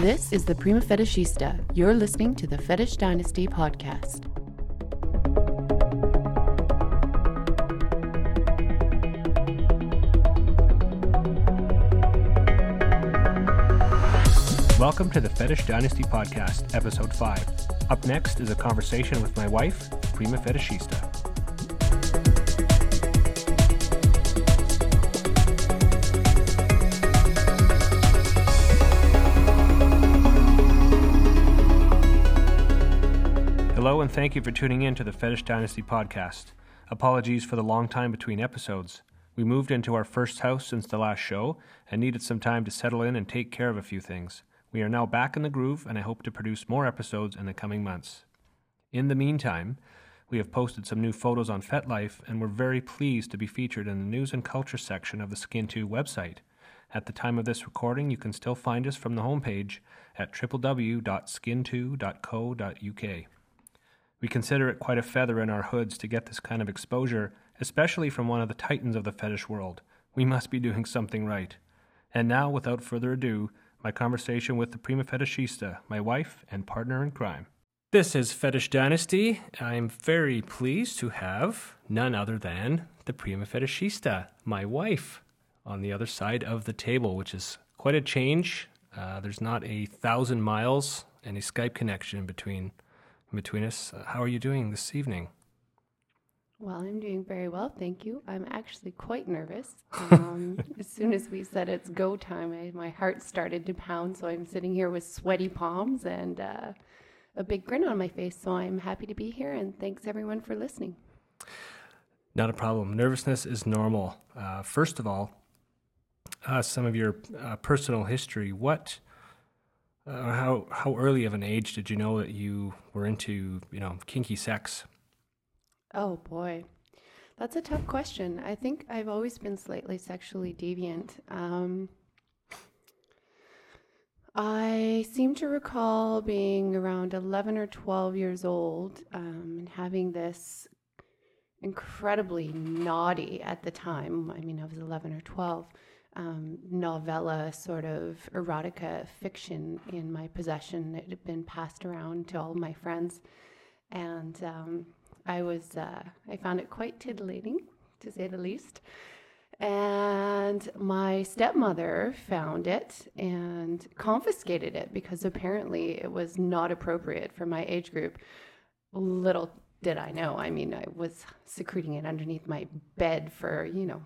This is the Prima Fetishista. You're listening to the Fetish Dynasty podcast. Welcome to the Fetish Dynasty Podcast, Episode 5. Up next is a conversation with my wife, Prima Fetishista. Thank you for tuning in to the Fetish Dynasty Podcast. Apologies for the long time between episodes. We moved into our first house since the last show and needed some time to settle in and take care of a few things. We are now back in the groove, and I hope to produce more episodes in the coming months. In the meantime, we have posted some new photos on FetLife, and we're very pleased to be featured in the news and culture section of the Skin2 website. At the time of this recording, you can still find us from the homepage at www.skin2.co.uk. We consider it quite a feather in our hoods to get this kind of exposure, especially from one of the titans of the fetish world. We must be doing something right. And now, without further ado, my conversation with the prima fetishista, my wife and partner in crime. This is Fetish Dynasty. I'm very pleased to have none other than the prima fetishista, my wife, on the other side of the table, which is quite a change. Uh, there's not a thousand miles and a Skype connection between between us. Uh, how are you doing this evening? Well, I'm doing very well, thank you. I'm actually quite nervous. Um, as soon as we said it's go time, I, my heart started to pound. So I'm sitting here with sweaty palms and uh, a big grin on my face. So I'm happy to be here, and thanks everyone for listening. Not a problem. Nervousness is normal. Uh, first of all, uh, some of your uh, personal history. What, uh, how how early of an age did you know that you were into you know kinky sex? Oh boy, that's a tough question. I think I've always been slightly sexually deviant. Um, I seem to recall being around 11 or 12 years old um, and having this incredibly naughty at the time. I mean, I was 11 or 12. Um, novella sort of erotica fiction in my possession. It had been passed around to all my friends. And um, I was, uh, I found it quite titillating, to say the least. And my stepmother found it and confiscated it because apparently it was not appropriate for my age group. Little did I know. I mean, I was secreting it underneath my bed for, you know.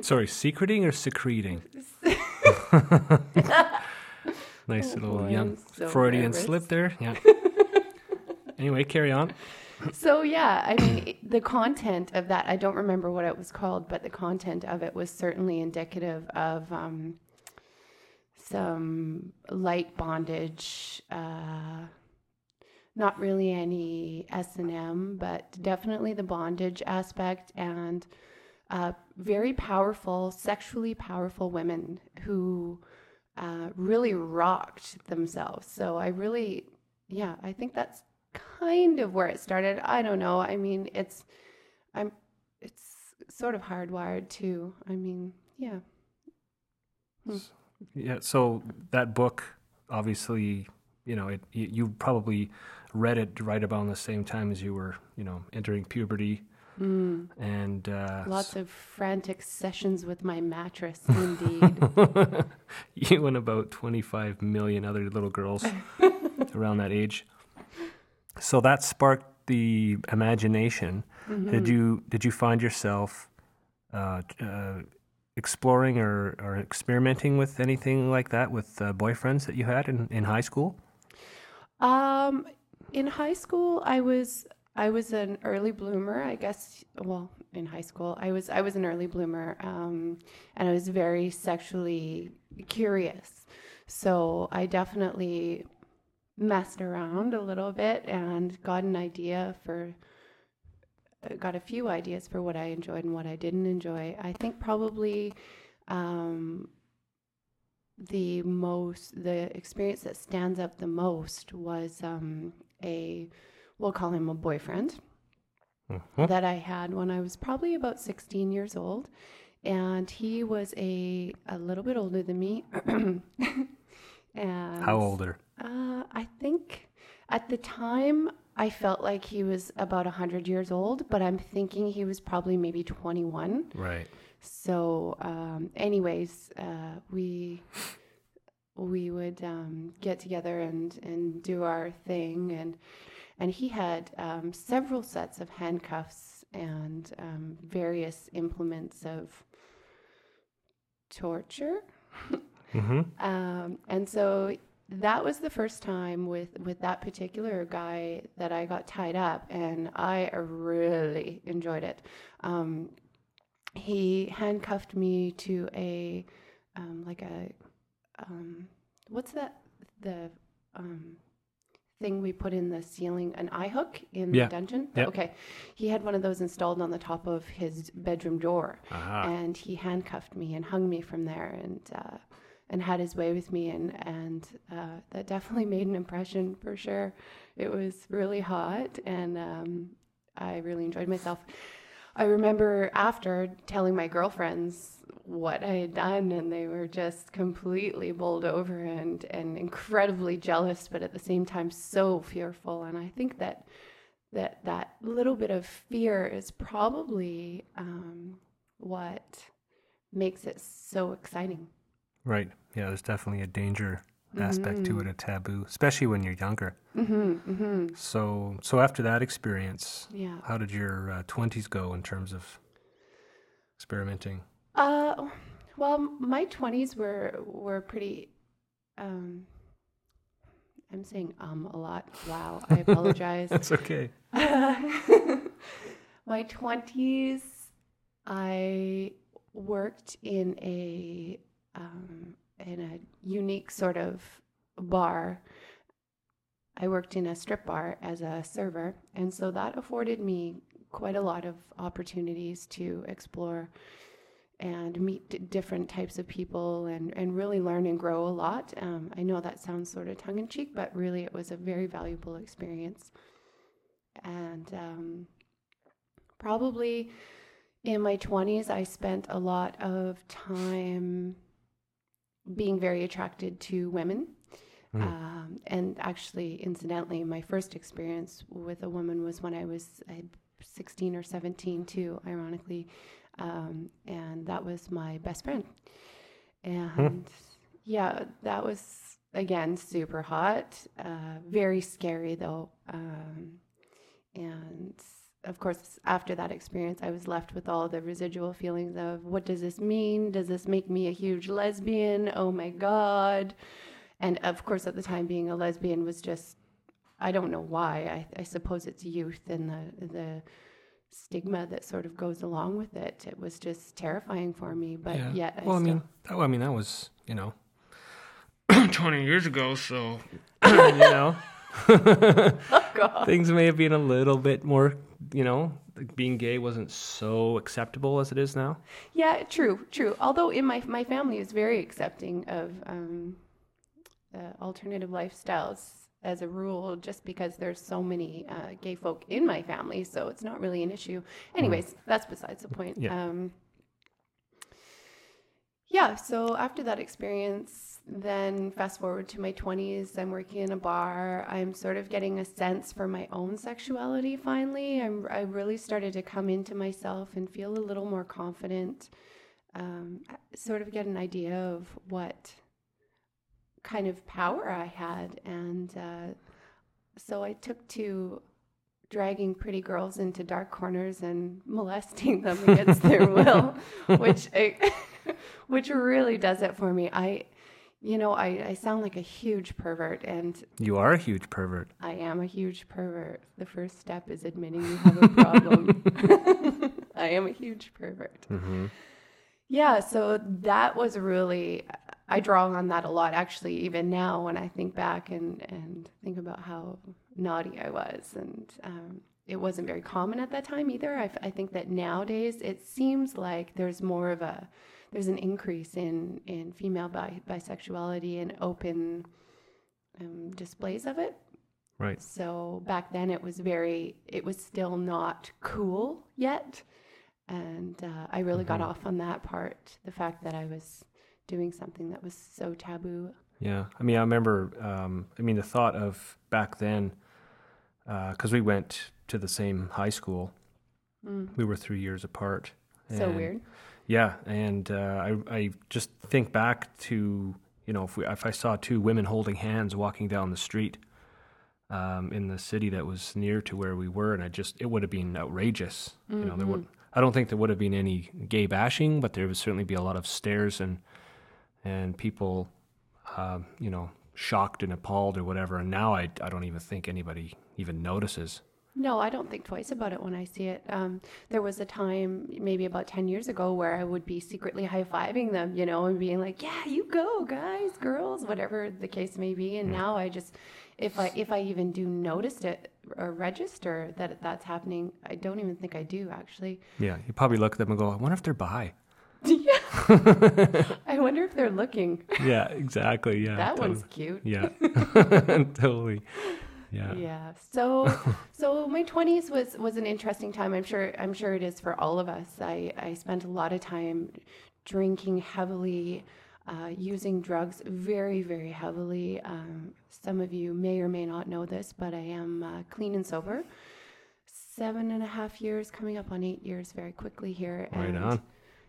Sorry, secreting or secreting? nice little boy, young so Freudian nervous. slip there. Yeah. anyway, carry on. So yeah, I mean the content of that I don't remember what it was called, but the content of it was certainly indicative of um, some light bondage. Uh, not really any S and M, but definitely the bondage aspect and uh, very powerful, sexually powerful women who uh, really rocked themselves. So I really, yeah, I think that's kind of where it started. I don't know. I mean, it's I'm it's sort of hardwired too. I mean, yeah. Yeah. So that book, obviously, you know, it you probably read it right about the same time as you were, you know, entering puberty, Mm. and uh, Lots of frantic sessions with my mattress, indeed. you and about 25 million other little girls around that age. So that sparked the imagination. Mm-hmm. Did you did you find yourself uh, uh, exploring or, or experimenting with anything like that with uh, boyfriends that you had in, in high school? Um, in high school, I was I was an early bloomer. I guess. Well, in high school, I was I was an early bloomer, um, and I was very sexually curious. So I definitely messed around a little bit and got an idea for. uh, Got a few ideas for what I enjoyed and what I didn't enjoy. I think probably um, the most the experience that stands up the most was um, a we'll call him a boyfriend Mhm. that I had when I was probably about 16 years old and he was a a little bit older than me And How older? Uh, I think at the time I felt like he was about 100 years old, but I'm thinking he was probably maybe 21. Right. So, um, anyways, uh, we we would um, get together and, and do our thing, and and he had um, several sets of handcuffs and um, various implements of torture. Mm-hmm. Um, and so that was the first time with with that particular guy that I got tied up, and I really enjoyed it. Um, he handcuffed me to a um, like a um, what's that the um, thing we put in the ceiling an eye hook in Yeah. the dungeon Yep. okay he had one of those installed on the top of his bedroom door Aha. and he handcuffed me and hung me from there and uh, and had his way with me and and uh, that definitely made an impression for sure. It was really hot and um, I really enjoyed myself. I remember after telling my girlfriends what I had done and they were just completely bowled over and and incredibly jealous but at the same time so fearful and I think that that that little bit of fear is probably um, what makes it so exciting. Right. Yeah, there's definitely a danger aspect to it, a taboo, especially when you're younger. Mm-hmm, mm-hmm. So, so after that experience, Yeah. how did your uh, 20s go in terms of experimenting? Uh, well, my twenties were were pretty. Um, I'm saying um a lot. Wow, I apologize. That's okay. my twenties, I worked in a um, in a unique sort of bar. I worked in a strip bar as a server, and so that afforded me quite a lot of opportunities to explore and meet d- different types of people and, and really learn and grow a lot. Um, I know that sounds sort of tongue in cheek, but really it was a very valuable experience. And um, probably in my 20s, I spent a lot of time being very attracted to women. Mm. Um, and actually, incidentally, my first experience with a woman was when I was uh, 16 or 17, too, ironically. Um, and that was my best friend. And yeah, that was, again, super hot, uh, very scary, though. Um, and of course, after that experience, I was left with all the residual feelings of what does this mean? Does this make me a huge lesbian? Oh my God. And of course, at the time, being a lesbian was just, I don't know why. I, I suppose it's youth and the, the stigma that sort of goes along with it. It was just terrifying for me, but yeah. yet I well, I mean, that, I mean, that was you know, 20 years ago. So, you know, Oh, things may have been a little bit more. You know, being gay wasn't so acceptable as it is now. Yeah, true, true. Although in my my family is very accepting of um, uh, alternative lifestyles as a rule, just because there's so many uh, gay folk in my family, so it's not really an issue. Anyways, that's besides the point. Yeah. Um, yeah. So after that experience, then fast forward to my 20s, I'm working in a bar. I'm sort of getting a sense for my own sexuality finally. I'm, I really started to come into myself and feel a little more confident, um, sort of get an idea of what kind of power I had. And uh, so I took to dragging pretty girls into dark corners and molesting them against their will, which I, which really does it for me. I, you know, I, I sound like a huge pervert, and You are a huge pervert. I am a huge pervert. The first step is admitting you have a problem. I am a huge pervert. Mm-hmm. Yeah, so that was really I draw on that a lot actually even now when I think back and and think about how naughty I was and um, it wasn't very common at that time either. I, I think that nowadays it seems like there's more of a there's an increase in in female bi- bisexuality and open um, displays of it. Right. So back then it was very, it was still not cool yet. And uh, I really got Mhm. off on that part. The fact that I was doing something that was so taboo Yeah, I mean, I remember. Um, I mean, the thought of back then, because we went to the same high school. Mm. We were three years apart. So weird. Yeah, and uh, I I just think back to you know if we if I saw two women holding hands walking down the street, um, in the city that was near to where we were, and I just it would have been outrageous. You know, there would I don't think there would have been any gay bashing, but there would certainly be a lot of stares and and people, um, you know, shocked and appalled or whatever. And now I I don't even think anybody even notices. No, I don't think twice about it when I see it. Um, there was a time, maybe about 10 years ago, where I would be secretly high fiving them, you know, and being like, yeah, you go, guys, girls, whatever the case may be. And now I just, if I, if I even do notice it or register that that's happening, I don't even think I do actually. Yeah, you probably look at them and go, I wonder if they're bi. yeah. I wonder if they're looking. Yeah, exactly. Yeah, that totally. one's cute. Yeah, totally. Yeah. Yeah. So so my 20s was was an interesting time. I'm sure I'm sure it is for all of us. I I spent a lot of time drinking heavily, uh, using drugs very very heavily. Um, some of you may or may not know this, but I am uh, clean and sober. Seven and a half years, coming up on eight years, very quickly here. Right and on.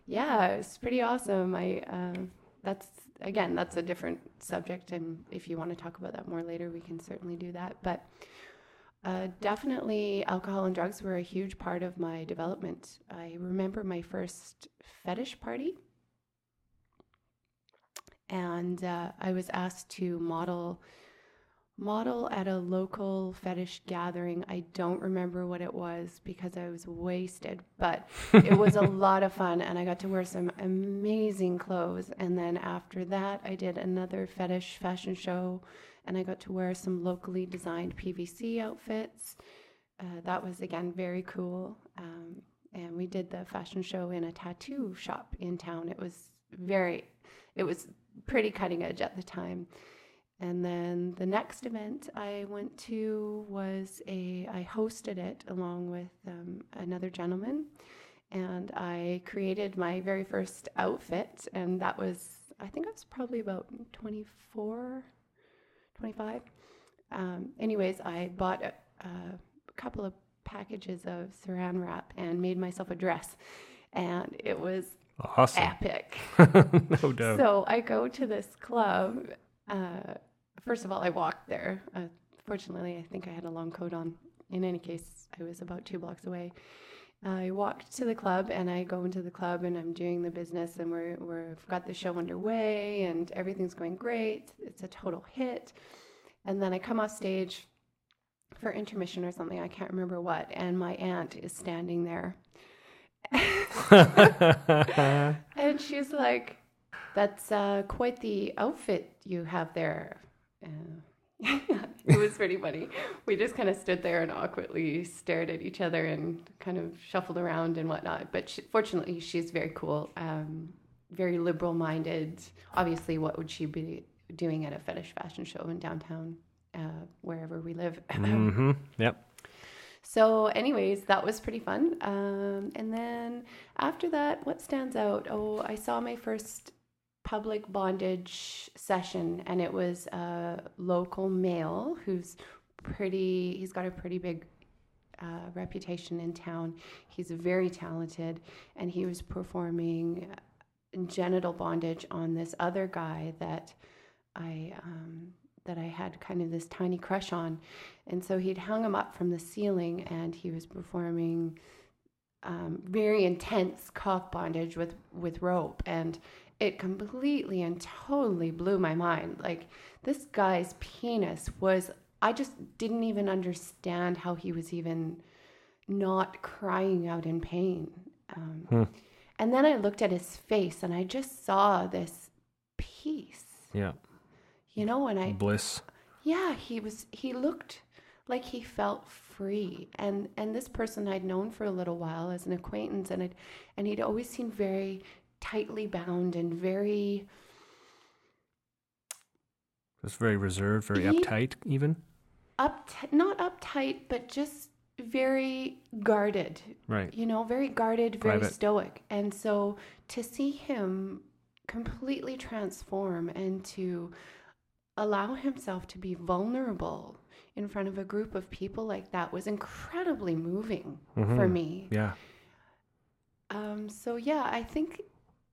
Yeah, it's pretty awesome. I um that's again that's a different subject, and if you want to talk about that more later, we can certainly do that. But uh, definitely, alcohol and drugs were a huge part of my development. I remember my first fetish party, and uh, I was asked to model model at a local fetish gathering. I don't remember what it was because I was wasted, but it was a lot of fun and I got to wear some amazing clothes. And then after that, I did another fetish fashion show and I got to wear some locally designed PVC outfits. Uh, that was again very cool. Um, and we did the fashion show in a tattoo shop in town. It was very, it was pretty cutting edge at the time. And then the next event I went to was a, I hosted it along with um, another gentleman. And I created my very first outfit. And that was, I think I was probably about 24, 25. Um, anyways, I bought a, a couple of packages of saran wrap and made myself a dress. And it was Awesome. epic. no doubt. So I go to this club. Uh, first of all, I walked there. Uh, fortunately, I think I had a long coat on. In any case, I was about two blocks away. I walked to the club and I go into the club and I'm doing the business and we're, we're we've got the show underway and everything's going great. It's a total hit. And then I come off stage for intermission or something, I can't remember what, and my aunt is standing there. and she's like, That's uh, quite the outfit you have there. Uh, it was pretty funny. We just kind of stood there and awkwardly stared at each other and kind of shuffled around and whatnot. But she, fortunately, she's very cool, um, very liberal minded. Obviously, what would she be doing at a fetish fashion show in downtown, uh, wherever we live? mm-hmm. Yep. So, anyways, that was pretty fun. Um, and then after that, what stands out? Oh, I saw my first public bondage session, and it was a local male who's pretty, he's got a pretty big uh, reputation in town. He's very talented, and he was performing genital bondage on this other guy that I um, that I had kind of this tiny crush on, and so he'd hung him up from the ceiling, and he was performing um, very intense cock bondage with with rope, and it completely and totally blew my mind. Like this guy's penis was, I just didn't even understand how he was even not crying out in pain. Um, Hmm. And then I looked at his face, and I just saw this peace, Yeah. you know, and I Bliss. yeah, he was he looked like he felt free. And and this person I'd known for a little while as an acquaintance and it and he'd always seemed very tightly bound and very It's very reserved, very uptight, even. up not uptight but just very guarded. Right. You know, very guarded, very Private. stoic. And so to see him completely transform into allow himself to be vulnerable in front of a group of people like that was incredibly moving for me. Yeah. Um, so yeah, I think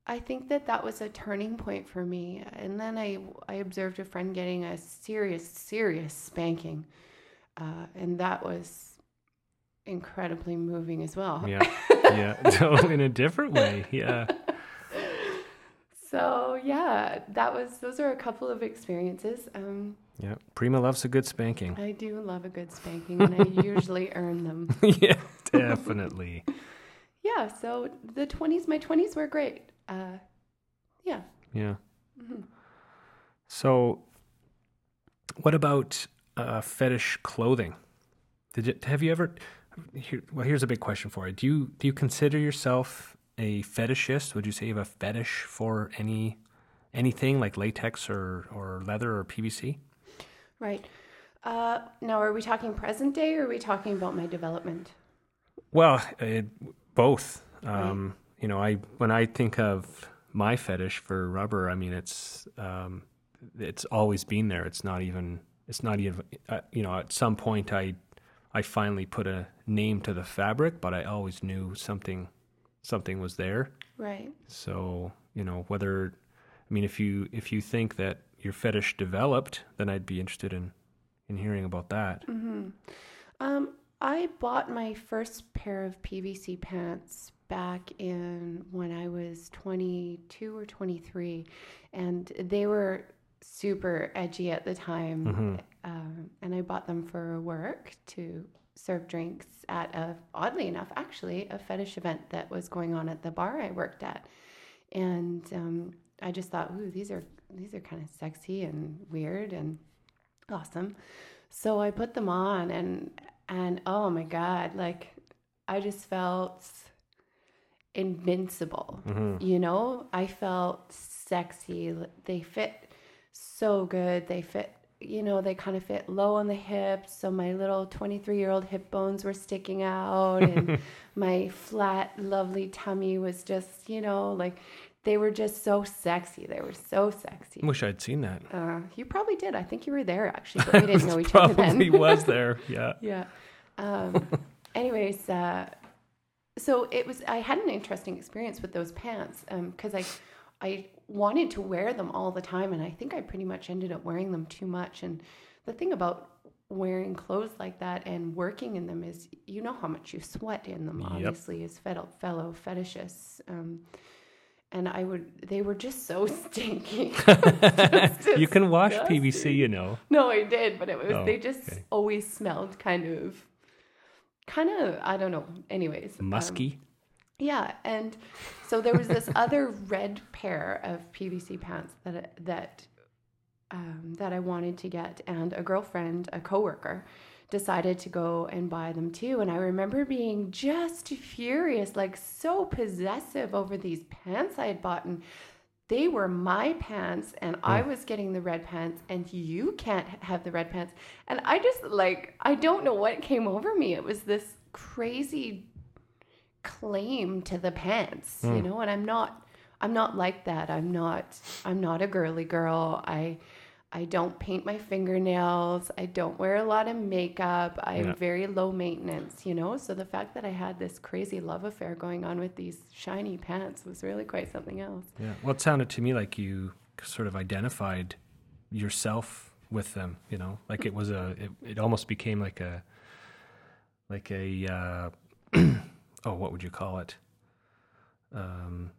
I think that that was a turning point for me. And then I I observed a friend getting a serious serious spanking, uh, and that was incredibly moving as well. Yeah. Yeah. so in a different way. Yeah. So yeah, that was those are a couple of experiences. Um, Yeah. Prima loves a good spanking. I do love a good spanking, and I usually earn them. yeah, definitely. Yeah, so the twenties, my twenties were great. Uh, yeah. Yeah. So, what about uh, fetish clothing? Did you have you ever? Here, well, here's a big question for you. Do you do you consider yourself a fetishist? Would you say you have a fetish for any anything like latex or or leather or PVC? Right. Uh, now, are we talking present day or are we talking about my development? Well, it, both. Um, You know, I when I think of my fetish for rubber, I mean it's um, it's always been there. It's not even it's not even uh, you know at some point I I finally put a name to the fabric, but I always knew something something was there. Right. So you know whether I mean if you if you think that your fetish developed, then I'd be interested in in hearing about that. Hmm. Um, I bought my first pair of PVC pants back in when I was 22 or 23, and they were super edgy at the time. Um, and I bought them for work to serve drinks at a, oddly enough, actually, a fetish event that was going on at the bar I worked at. And um, I just thought, ooh, these are these are kind of sexy and weird and awesome. So I put them on and and oh my god, like I just felt invincible. Mm-hmm. You know, I felt sexy. They fit so good. They fit, you know, they kind of fit low on the hips. So my little 23 year old hip bones were sticking out, and my flat, lovely tummy was just, you know, like they were just so sexy. They were so sexy. Wish I'd seen that. Uh, you probably did. I think you were there actually, but we didn't know each other then. Probably was there. Yeah. Yeah. Um, anyways, uh, so it was. I had an interesting experience with those pants because I, I wanted to wear them all the time, and I think I pretty much ended up wearing them too much. And the thing about wearing clothes like that and working in them is, you know how much you sweat in them. Yep. Obviously, as fellow fellow fetishists. Um, and I would, they were just so stinky. Just you can wash disgusting. PVC, you know. No, I did, but it was Oh, they just okay. always smelled kind of kind of I don't know. Anyways. um, Musky. yeah, and so there was this other red pair of PVC pants that that um, that I wanted to get, and a girlfriend, a coworker, decided to go and buy them too. And I remember being just furious, like so possessive over these pants I had bought, and they were my pants, and I hmm. was getting the red pants, and you can't have the red pants. And I just like I don't know what came over me. It was this crazy claim to the pants, you hmm. know, and I'm not I'm not like that. I'm not I'm not a girly girl. I I don't paint my fingernails. I don't wear a lot of makeup. I'm Yeah. very low maintenance, you know? So the fact that I had this crazy love affair going on with these shiny pants was really quite something else. Yeah. Well, it sounded to me like you sort of identified yourself with them. You know, like it was a. It, it almost became like a, like a. Uh, oh, what would you call it? Um,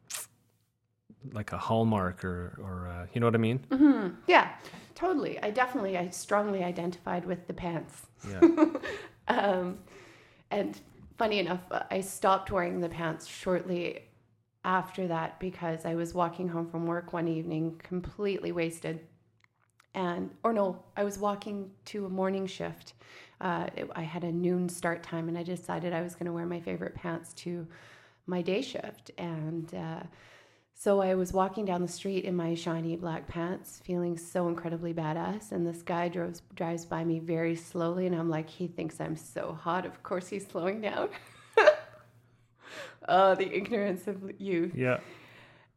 like a hallmark or or uh, you know what I mean? Yeah, totally. I definitely I strongly identified with the pants. Yeah. Um, and funny enough, uh, I stopped wearing the pants shortly after that because I was walking home from work one evening completely wasted. And, or no, I was walking to a morning shift. Uh, it- I had a noon start time and I decided I was going to wear my favorite pants to my day shift. And uh, so I was walking down the street in my shiny black pants, feeling so incredibly badass. And this guy drives drives by me very slowly, and I'm like, he thinks I'm so hot. Of course, he's slowing down. oh, the ignorance of youth. yeah.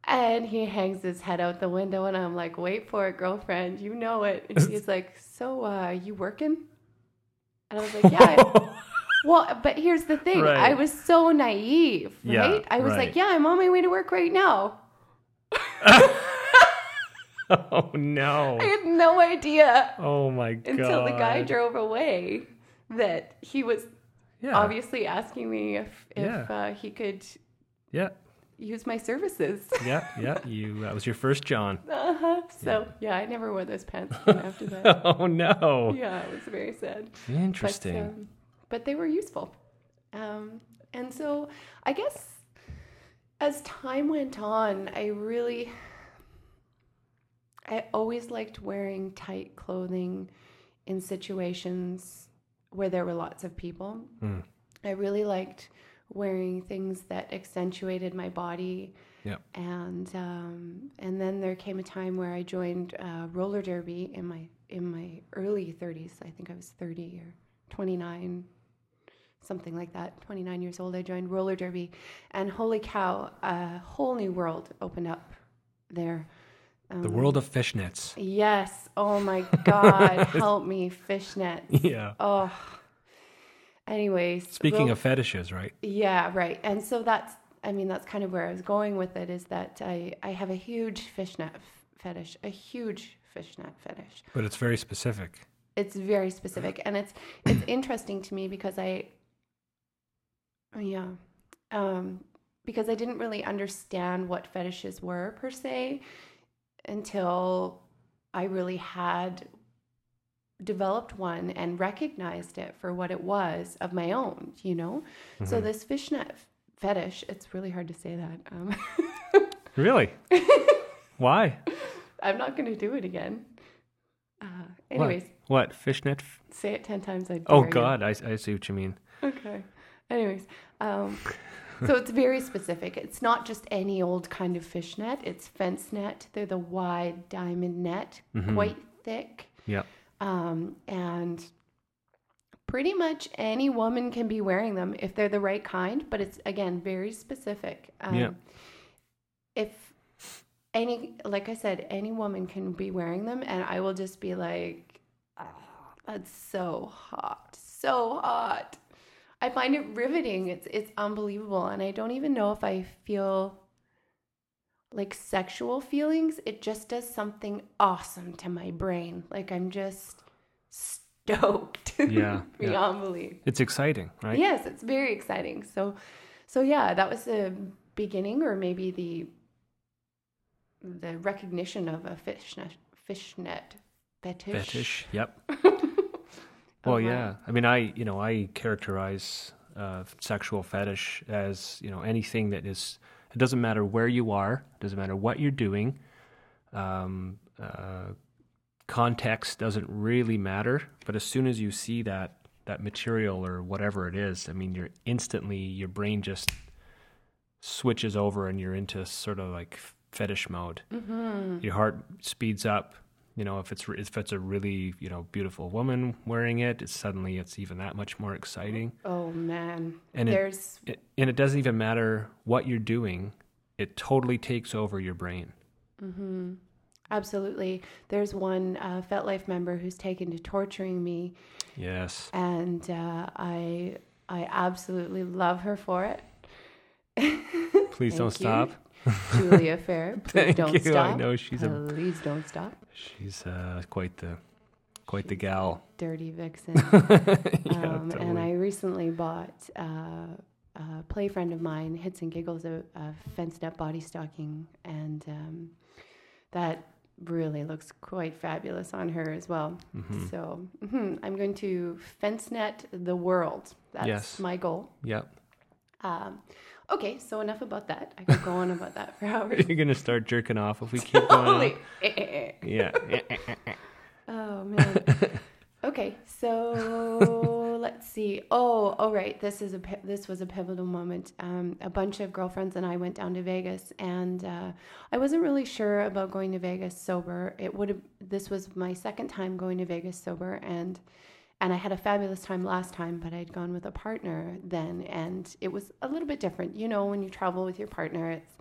And he hangs his head out the window, and I'm like, "Wait for it, girlfriend. You know it." And he's like, "So, uh, you working?" And I was like, "Yeah." Well, but here's the thing. Right. I was so naive, Yeah, right? I was right. like, "Yeah, I'm on my way to work right now." oh no. I had no idea Oh my god. until the guy drove away that he was Yeah. obviously asking me if if Yeah. uh, he could Yeah. use my services. Yeah. Yeah. You. That was your first John. uh-huh. So yeah, I never wore those pants after that. Oh no. yeah, it was very sad. Interesting. But, um, but they were useful. Um, and so I guess as time went on, I really, I always liked wearing tight clothing in situations where there were lots of people. Mm. I really liked wearing things that accentuated my body. Yeah. And um, and then there came a time where I joined uh, roller derby in my in my early 30s. I think I was 30 or 29, something like that. 29 years old. I joined roller derby, and holy cow, a whole new world opened up there. The um, world of fishnets. Yes. Oh my God, help me, fishnet. Yeah. Oh. Anyways, Speaking of fetishes, right? yeah, right. And so that's, I mean, that's kind of where I was going with it is that I, I have a huge fishnet f- fetish, a huge fishnet fetish. But it's very specific. It's very specific. And it's, it's interesting to me because I, yeah, um, because I didn't really understand what fetishes were per se until I really had developed one and recognized it for what it was of my own, you know? So Mm-hmm. this fishnet fetish, it's really hard to say that. Um, Really? Why? I'm not going to do it again. Uh, anyways, What? Fishnet? f- say it 10 times. I Oh dare you. God, I, I see what you mean. Okay. Anyways, um, so it's very specific. It's not just any old kind of fishnet. It's fence net. They're the wide diamond net, Mm-hmm. quite thick. Yep. Um, and pretty much any woman can be wearing them if they're the right kind, but it's again very specific. Um, Yeah. If any, like I said, any woman can be wearing them, and I will just be like, oh, that's so hot, so hot. I find it riveting. It's it's unbelievable, and I don't even know if I feel like sexual feelings. It just does something awesome to my brain. Like I'm just stoked. Yeah, yeah. beyond belief. It's exciting, right? Yes, it's very exciting. So, so yeah, that was the beginning, or maybe the the recognition of a fishnet fishnet fetish. Fetish. Yep. Oh, Well, wow. yeah. I mean, I you know I characterize uh, sexual fetish as you know anything that is. It doesn't matter where you are. It doesn't matter what you're doing. Um, uh, context doesn't really matter. But as soon as you see that that material or whatever it is, I mean, you're instantly your brain just switches over and you're into sort of like fetish mode. Mm-hmm. Your heart speeds up. You know, if it's if it's a really you know beautiful woman wearing it, it's suddenly it's even that much more exciting. Oh man, And it- there's It, and it doesn't even matter what you're doing; it totally takes over your brain. absolutely there's one uh, FetLife member who's taken to torturing me, Yes. and uh, I I absolutely love her for it. Please don't you. stop. Julia Fair, please Thank don't you. stop. I know she's a Please don't stop. she's uh, quite the quite the gal. Dirty vixen. yeah, um, totally. And I recently bought uh, a play friend of mine, Hits and Giggles, a, a fenced up body stocking, and um, that really looks quite fabulous on her as well. Mm-hmm. So mhm, I'm going to fence net the world. That's Yes. my goal. Yep. Um, okay, so enough about that. I could go on about that for hours. You're gonna start jerking off if we keep going. on. Eh, eh, eh, yeah. Oh man. okay, so let's see. Oh, oh right. This is a this was a pivotal moment. Um, a bunch of girlfriends and I went down to Vegas, and uh, I wasn't really sure about going to Vegas sober. It would have. This was my second time going to Vegas sober, and and I had a fabulous time last time, but I'd gone with a partner then, and it was a little bit different. You know, when you travel with your partner, it's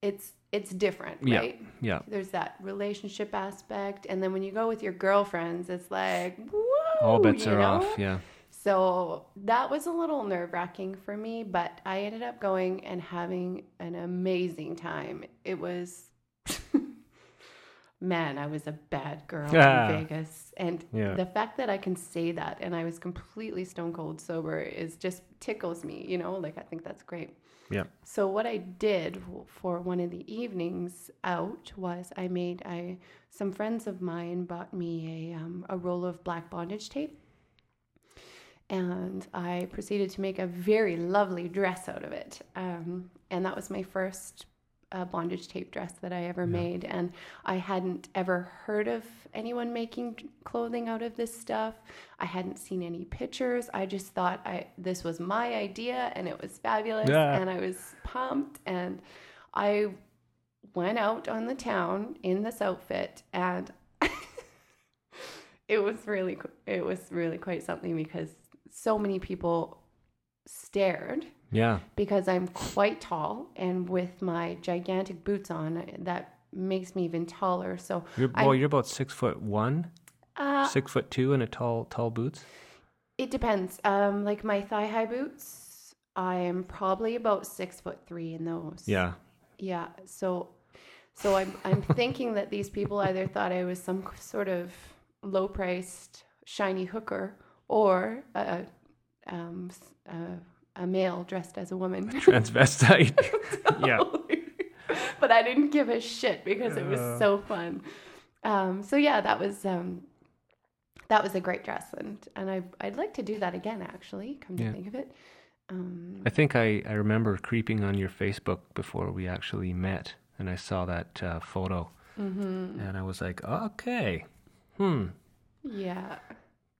it's it's different, Yeah. right? Yeah. There's that relationship aspect, and then when you go with your girlfriends, it's like whoa, All bets are know? off. Yeah. So that was a little nerve wracking for me, but I ended up going and having an amazing time. It was, man, I was a bad girl Ah. in Vegas. And Yeah. the fact that I can say that and I was completely stone cold sober is just tickles me, you know, like I think that's great. Yeah. So what I did for one of the evenings out was I made I some friends of mine bought me a um, a roll of black bondage tape, and I proceeded to make a very lovely dress out of it. Um, and that was my first uh, bondage tape dress that I ever made, and I hadn't ever heard of anyone making clothing out of this stuff. I hadn't seen any pictures. I just thought I this was my idea, and it was fabulous, Yeah. and I was pumped, and I went out on the town in this outfit, and it was really it was really quite something because so many people stared Yeah. because I'm quite tall and with my gigantic boots on that makes me even taller so You're I'm- You're about six foot one, uh, six foot two, and a tall, tall boots. it depends um like my thigh high boots I am probably about six foot three in those Yeah. Yeah. So, so I'm I'm thinking that these people either thought I was some sort of low priced shiny hooker or a um a, a male dressed as a woman. Transvestite. yeah. but I didn't give a shit because it was Uh. so fun. Um, so yeah, that was um, that was a great dress, and and I I'd like to do that again. Actually, come to Yeah. think of it. Um, I think I, I remember creeping on your Facebook before we actually met, and I saw that uh, photo, mhm. and I was like, okay, hmm. Yeah.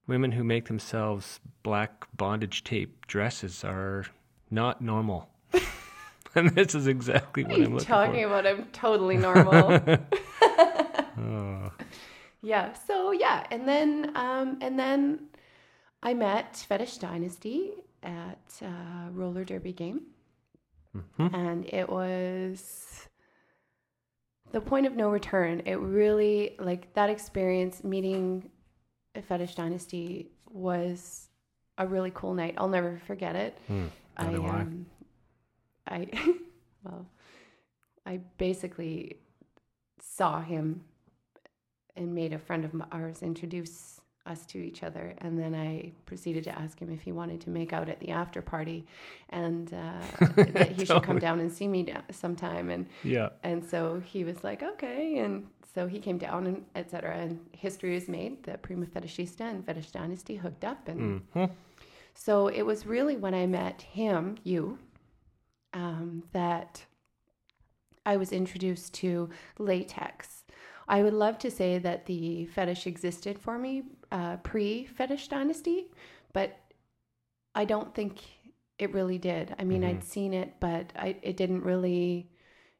Women who make themselves black bondage tape dresses are not normal. and this is exactly what What I'm talking for. about? I'm totally normal. Oh, yeah. So yeah, and then um, and then I met Fetish Dynasty at uh, roller derby game, mhm. and it was the point of no return. It really like that experience meeting Fetish Dynasty was a really cool night. I'll never forget it. Hmm. I will I. um, I well, I basically saw him and made a friend of ours introduce us to each other, and then I proceeded to ask him if he wanted to make out at the after party, and uh, that he should come down and see me sometime, and Yeah. and so he was like, okay. And so he came down and et cetera. And history is made that Prima Fetishista and Fetish Dynasty hooked up. And Mhm. so it was really when I met him, you, um, that I was introduced to latex. I would love to say that the fetish existed for me uh, pre Fetish Dynasty, but I don't think it really did. I mean, I'd seen it, but I, it didn't really,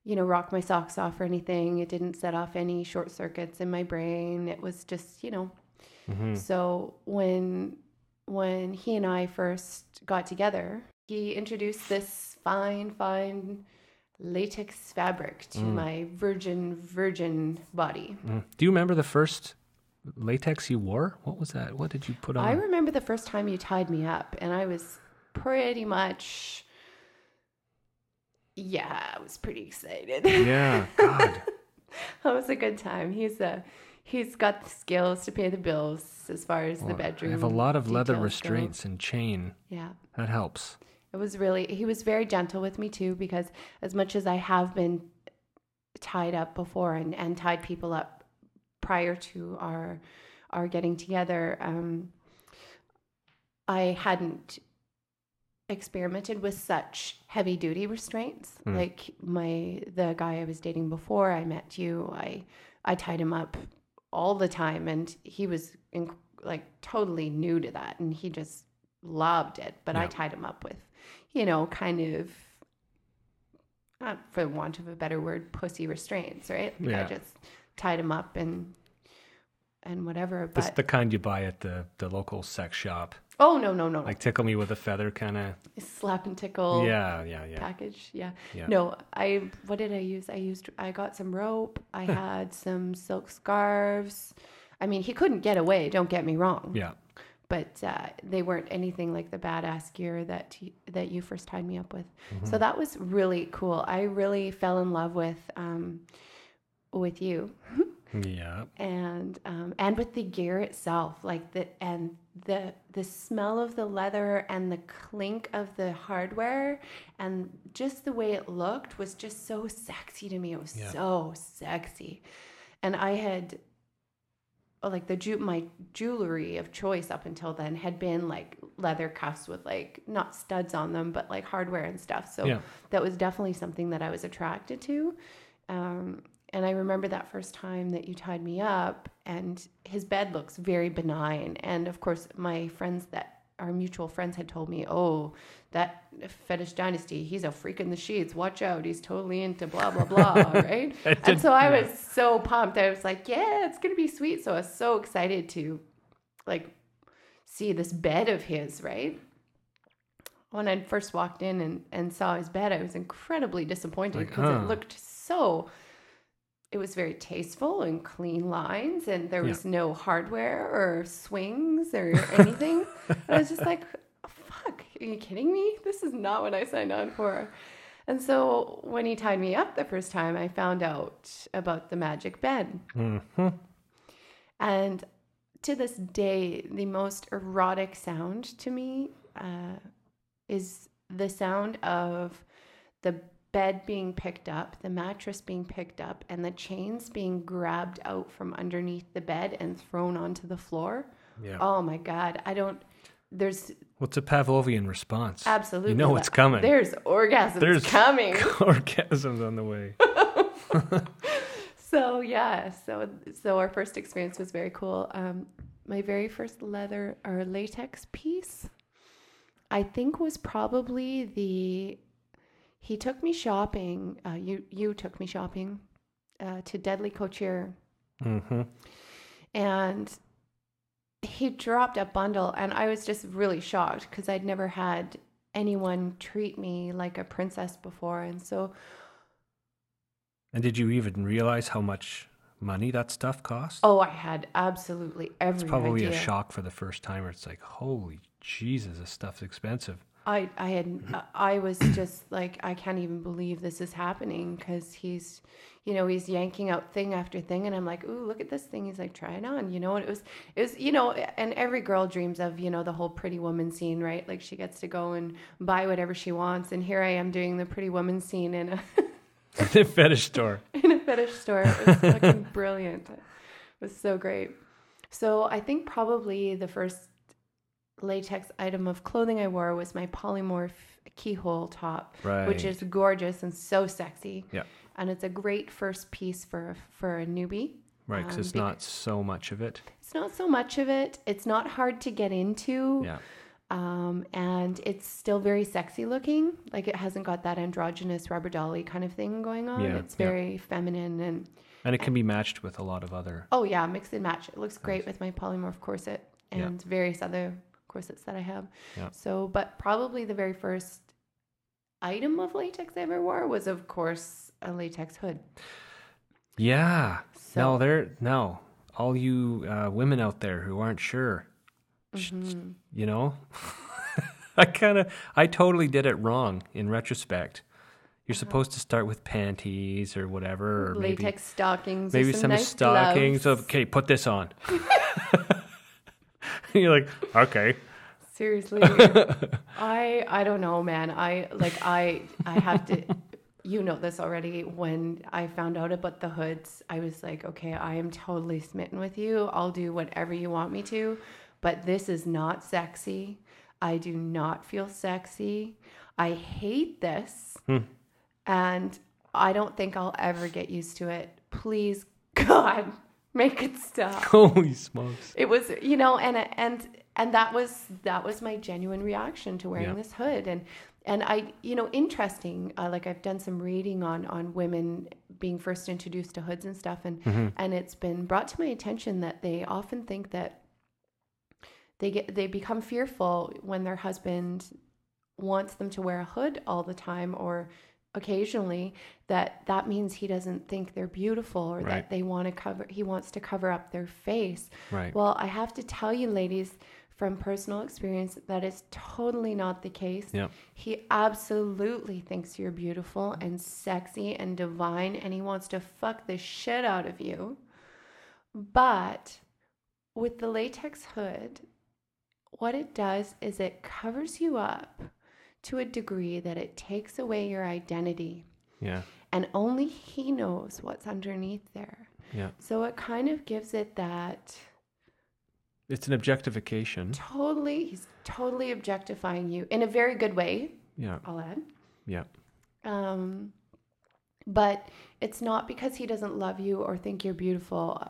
you know, rock my socks off or anything. It didn't set off any short circuits in my brain. It was just, you know, Mhm. so when when he and I first got together, he introduced this fine, fine latex fabric to my virgin, virgin body. Mm. Do you remember the first latex you wore? What was that? What did you put on? I remember the first time you tied me up, and I was pretty much, yeah, I was pretty excited. yeah. God. that was a good time. He's a he's got the skills to pay the bills as far as the bedroom. I have a lot of leather details go. restraints and chain. Yeah. That helps. It was really, he was very gentle with me too, because as much as I have been tied up before and, and tied people up prior to our, our getting together, um, I hadn't experimented with such heavy duty restraints. Hmm. Like my, the guy I was dating before I met you, I, I tied him up all the time and he was in, like totally new to that and he just loved it. But I tied him up with, you know, kind of, not for want of a better word, pussy restraints, right? Like Yeah. I just tied him up and and whatever. But the kind you buy at the, the local sex shop. Oh no no no! Like tickle me with a feather, kind of. slap and tickle. Yeah, yeah, yeah. package. Yeah. Yeah. No, I what did I use? I used I got some rope. I had some silk scarves. I mean, he couldn't get away. Don't get me wrong. Yeah. But uh, they weren't anything like the badass gear that he, that you first tied me up with. Mm-hmm. So that was really cool. I really fell in love with um, with you Yeah. and um, and with the gear itself, like the and the the smell of the leather and the clink of the hardware and just the way it looked was just so sexy to me. It was Yeah. so sexy, and I had like the ju- my jewelry of choice up until then had been like leather cuffs with like not studs on them, but like hardware and stuff. So Yeah. that was definitely something that I was attracted to. Um, and I remember that first time that you tied me up, and his bed looks very benign. And of course, my friends that our mutual friends had told me, "Oh, that fetish dynasty, he's a freak in the sheets. Watch out, he's totally into blah blah blah." right? And did- so I yeah. was so pumped. I was like, "Yeah, it's gonna be sweet." So I was so excited to, like, see this bed of his. Right? When I first walked in and, and saw his bed, I was incredibly disappointed Like, because huh. it looked so it was very tasteful and clean lines and there Yeah. was no hardware or swings or anything. I was just like fuck are you kidding me? This is not what i signed on for. And so when he tied me up the first time i found out about the magic bed hmm and to this day the most erotic sound to me uh, is the sound of the bed being picked up, the mattress being picked up, and the chains being grabbed out from underneath the bed and thrown onto the floor. Yeah. Oh my God. I don't, there's What's a Pavlovian response? absolutely. You know it's coming. There's orgasms There's- coming. Orgasms on the way. so yeah, so so our first experience was very cool. Um, my very first leather or latex piece, I think, was probably the. He took me shopping. Uh, you you took me shopping uh, to Deadly Couture, hmm and he dropped a bundle, and I was just really shocked because I'd never had anyone treat me like a princess before, and so And did you even realize how much money that stuff cost? oh, I had absolutely every it's probably idea. a shock for the first timer. It's like, holy Jesus, this stuff's expensive. I I had I was just like I can't even believe this is happening because he's you know he's yanking out thing after thing and I'm like ooh look at this thing. He's like try it on. You know and it was it was you know and every girl dreams of you know the whole pretty woman scene right? Like she gets to go and buy whatever she wants and here I am doing the pretty woman scene in a the fetish store. in a fetish store. It was fucking brilliant. It was so great. So I think probably the first latex item of clothing I wore was my polymorph keyhole top Right. which is gorgeous and so sexy. Yeah. And it's a great first piece for for a newbie. Right, because um, it's not so much of it. It's not so much of it. It's not hard to get into. Yeah. Um, and it's still very sexy looking. Like it hasn't got that androgynous rubber dolly kind of thing going on. Yeah, it's yeah. very feminine and And it can be matched with a lot of other. oh yeah, mix and match. It looks great with my polymorph corset Yeah. and various other corsets that I have. Yeah. So, but probably the very first item of latex I ever wore was, of course, a latex hood. Yeah. So, no, there. No, all you uh, women out there who aren't sure, Mm-hmm. you know, I kind of, I totally did it wrong in retrospect. You're Uh-huh. supposed to start with panties or whatever, or maybe latex stockings, or maybe some, some, nice stockings. gloves. Okay, put this on. You're like, okay. Seriously, I I don't know, man. I like I I have to. You know this already. When I found out about the hoods, I was like, okay, I am totally smitten with you. I'll do whatever you want me to, but this is not sexy. I do not feel sexy. I hate this, hmm. and I don't think I'll ever get used to it. Please, God, make it stop Holy smokes. it was you know and and and that was that was my genuine reaction to wearing Yeah. this hood and and i you know interesting uh, like i've done some reading on on women being first introduced to hoods and stuff and Mm-hmm. and it's been brought to my attention that they often think that they get they become fearful when their husband wants them to wear a hood all the time or occasionally that that means he doesn't think they're beautiful or Right. that they want to cover he wants to cover up their face Right. well i have to tell you ladies from personal experience that is totally not the case Yep. he absolutely thinks you're beautiful and sexy and divine and he wants to fuck the shit out of you but with the latex hood what it does is it covers you up to a degree that it takes away your identity Yeah. and only he knows what's underneath there. Yeah. So it kind of gives it that It's an objectification. totally, he's totally objectifying you in a very good way, Yeah. I'll add. Yeah. Um, but it's not because he doesn't love you or think you're beautiful.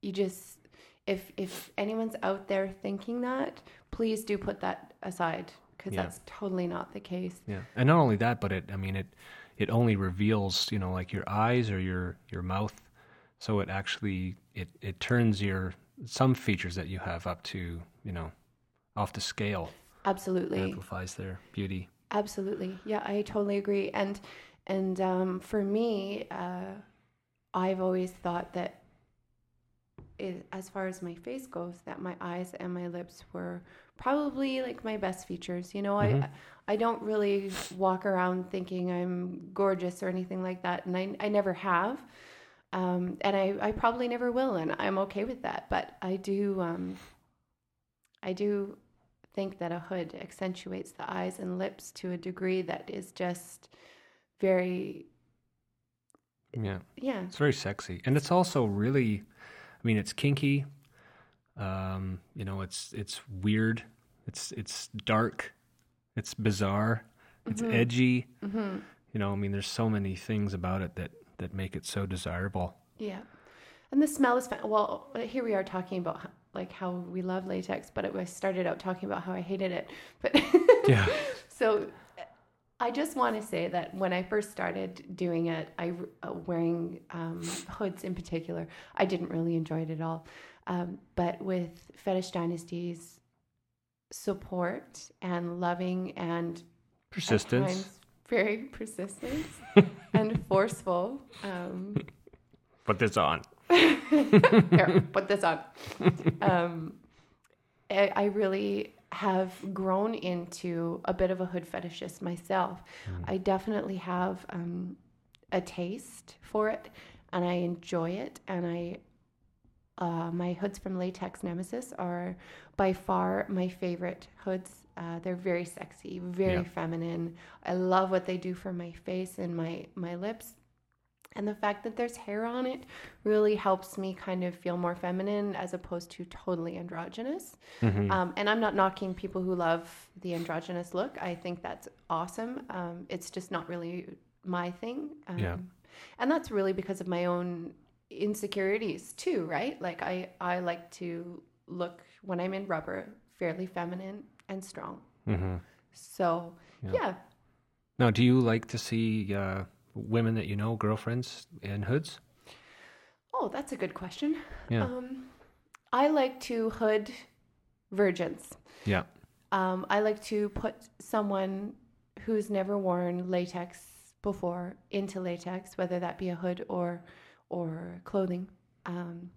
You just, if if anyone's out there thinking that, please do put that aside because Yeah. that's totally not the case. Yeah. And not only that, but it I mean it it only reveals, you know, like your eyes or your your mouth. So it actually it it turns your some features that you have up to, you know, off the scale. Absolutely. Amplifies their beauty. Absolutely. Yeah, I totally agree. And and um, for me, uh, I've always thought that as far as my face goes, that my eyes and my lips were probably like my best features. You know, Mhm. I I don't really walk around thinking I'm gorgeous or anything like that, and I I never have. Um, and I, I probably never will, and I'm okay with that. But I do, um, I do think that a hood accentuates the eyes and lips to a degree that is just very, Yeah. yeah, It's very sexy. And it's also really I mean it's kinky. Um, you know, it's it's weird. It's it's dark. It's bizarre. It's Mhm. edgy. hmm You know, I mean there's so many things about it that that make it so desirable. yeah. And the smell is fa- well. Here we are talking about like how we love latex, but it, I started out talking about how I hated it. But Yeah. So I just want to say that when I first started doing it, I uh, wearing um, hoods in particular, I didn't really enjoy it at all. Um, but with Fetish Dynasty's support and loving and Persistence. very persistent and forceful. Um, Put this on. here, put this on. Um, I, I really have grown into a bit of a hood fetishist myself. I definitely have um, a taste for it, and I enjoy it. And I, uh, my hoods from Latex Nemesis are by far my favorite hoods. Uh, they're very sexy, very Yeah. feminine. I love what they do for my face and my my lips. And the fact that there's hair on it really helps me kind of feel more feminine as opposed to totally androgynous. Mhm. Um, and I'm not knocking people who love the androgynous look. I think that's awesome. Um, it's just not really my thing. Um, Yeah. And that's really because of my own insecurities too, right? Like I, I like to look when I'm in rubber fairly feminine and strong. Mm-hmm. So Yeah. yeah, Now, do you like to see uh, women that you know, girlfriends in hoods? Oh, that's a good question. Yeah. Um, I like to hood virgins. Yeah. Um, I like to put someone who's never worn latex before into latex, whether that be a hood or or clothing. Um,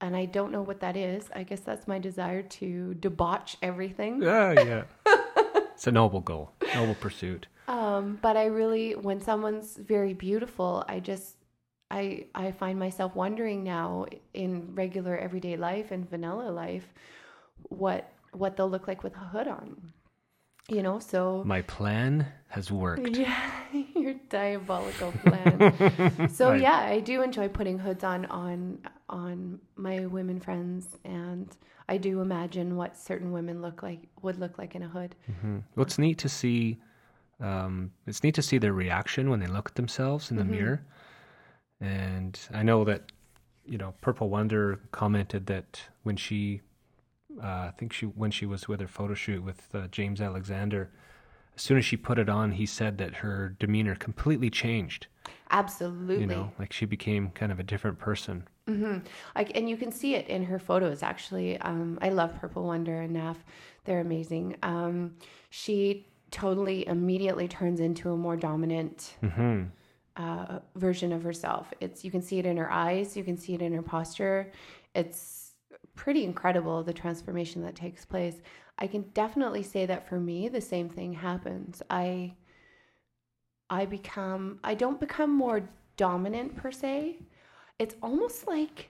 and I don't know what that is. I guess that's my desire to debauch everything. Yeah, yeah. it's a noble goal, noble pursuit. Um, but I really, when someone's very beautiful, I just, I, I find myself wondering now in regular everyday life and vanilla life, what, what they'll look like with a hood on. You know, so My plan has worked. yeah, your diabolical plan. so yeah, I do enjoy putting hoods on on on my women friends, and I do imagine what certain women look like would look like in a hood. Mhm. Well, it's neat to see. Um, it's neat to see their reaction when they look at themselves in the Mhm. mirror. And I know that, you know, Purple Wonder commented that when she, uh, I think she when she was with her photo shoot with uh, James Alexander, as soon as she put it on, he said that her demeanor completely changed. Absolutely. You know, like she became kind of a different person. Mm-hmm. Like, and you can see it in her photos. Actually, um, I love Purple Wonder and Naf; they're amazing. Um, she totally immediately turns into a more dominant Mm-hmm. uh, version of herself. It's you can see it in her eyes, you can see it in her posture. It's pretty incredible the transformation that takes place. I can definitely say that for me, the same thing happens. I I become I don't become more dominant per se. It's almost like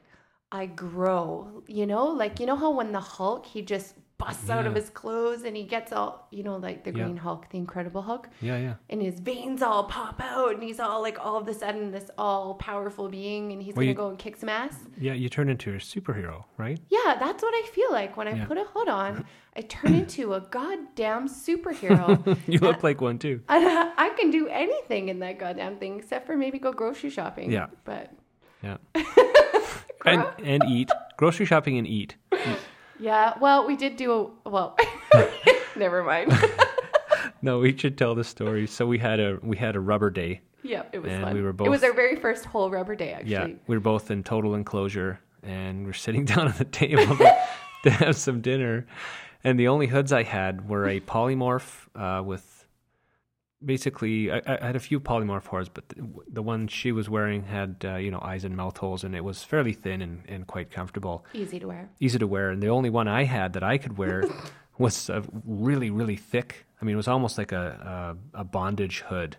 I grow, you know, like you know how when the Hulk he just busts out of his clothes and he gets all, you know, like the Yeah. Green Hulk, the Incredible Hulk Yeah, yeah. and his veins all pop out and he's all like all of a sudden this all powerful being and he's Well, gonna you- go and kick some ass Yeah, you turn into a superhero, right? yeah that's what i feel like when i Yeah. put a hood on i turn into a goddamn superhero you look like one too. I, I can do anything in that goddamn thing except for maybe go grocery shopping Yeah. but Yeah. and and eat. Grocery shopping and eat. Yeah well we did do a well never mind No, we should tell the story. So we had a we had a rubber day. yeah it was And fun we were both, it was our very first whole rubber day actually Yeah, we were both in total enclosure, and we're sitting down at the table to, to have some dinner. And the only hoods I had were a polymorph uh, with basically I, I had a few polymorph hoods, but the, the one she was wearing had uh, you know eyes and mouth holes, and it was fairly thin and, and quite comfortable, easy to wear easy to wear. And the only one I had that I could wear was uh, really really thick. I mean, it was almost like a a, a bondage hood.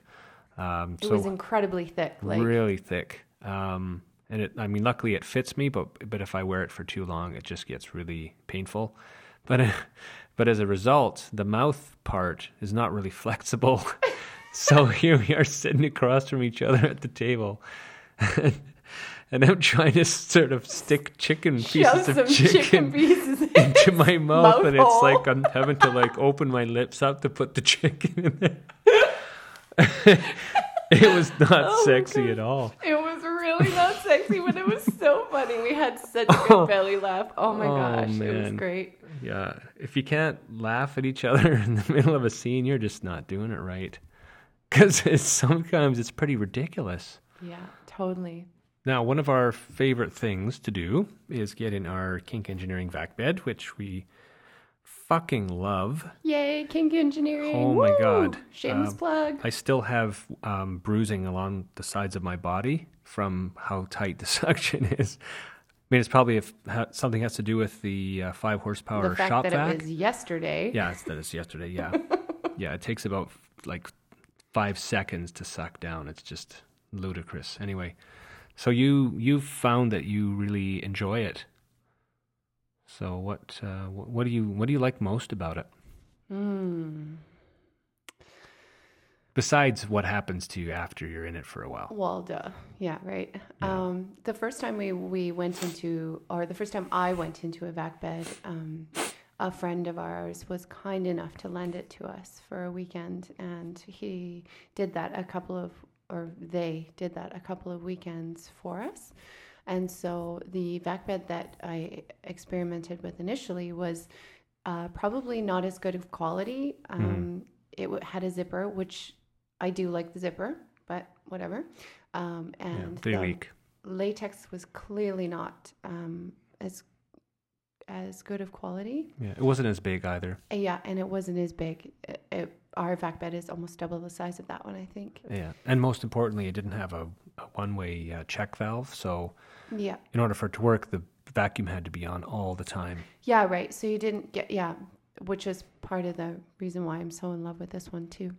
Um, it so was incredibly thick like really thick. Um, and it, I mean, luckily it fits me, but but if I wear it for too long, it just gets really painful. But but as a result, the mouth part is not really flexible. so here we are sitting across from each other at the table. And I'm trying to sort of stick chicken pieces of chicken, chicken pieces in. into my mouth, Mouth and it's like I'm having to like open my lips up to put the chicken in there. it was not Oh sexy at all. It was really not sexy, but it was so funny. We had such a good belly laugh. Oh my Oh, gosh, it was great. Yeah, if you can't laugh at each other in the middle of a scene, you're just not doing it right. Because it's, sometimes it's pretty ridiculous. Yeah, totally. Now, one of our favorite things to do is get in our kink engineering vac bed, which we fucking love. Yay, kink engineering. Oh my God. Shameless Um, plug. I still have um, bruising along the sides of my body from how tight the suction is. I mean, it's probably if ha- something has to do with the uh, five horsepower the fact shop that vac. it was yesterday. Yeah, it's that it's yesterday. Yeah, yeah. It takes about like five seconds to suck down. It's just ludicrous. Anyway, so you you found that you really enjoy it. So what uh, what do you what do you like most about it? Mm. Besides what happens to you after you're in it for a while. Well, duh. Yeah, right. Yeah. Um, the first time we, we went into, or the first time I went into a vac bed, um, a friend of ours was kind enough to lend it to us for a weekend, and he did that a couple of, or they did that a couple of weekends for us. And so the vac bed that I experimented with initially was uh, probably not as good of quality. Um, It had a zipper, which I do like the zipper, but whatever. Um, and the leak. latex was clearly not um, as as good of quality. Yeah, it wasn't as big either. Yeah, and it wasn't as big. It, it, our vac bed is almost double the size of that one, I think. Yeah, and most importantly, it didn't have a, a one-way uh, check valve. So Yeah. in order for it to work, the vacuum had to be on all the time. Yeah, right. So you didn't get yeah, which is part of the reason why I'm so in love with this one too.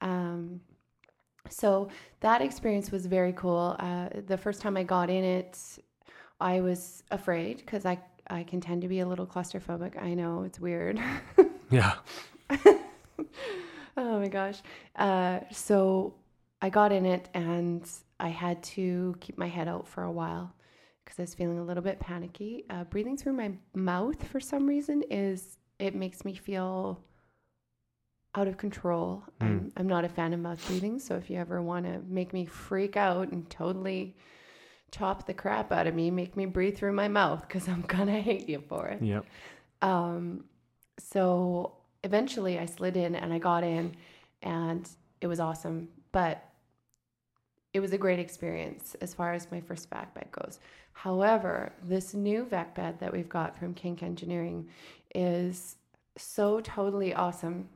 Um, so that experience was very cool. Uh, the first time I got in it, I was afraid because I I can tend to be a little claustrophobic. I know it's weird. Yeah. oh my gosh. Uh, so I got in it and I had to keep my head out for a while because I was feeling a little bit panicky. Uh, breathing through my mouth for some reason is it makes me feel out of control. I'm, I'm not a fan of mouth breathing, so if you ever want to make me freak out and totally chop the crap out of me, make me breathe through my mouth because I'm gonna hate you for it. Yep. Um, so eventually I slid in and I got in and it was awesome. But it was a great experience as far as my first vac bed goes. However, this new vac bed that we've got from Kink Engineering is so totally awesome.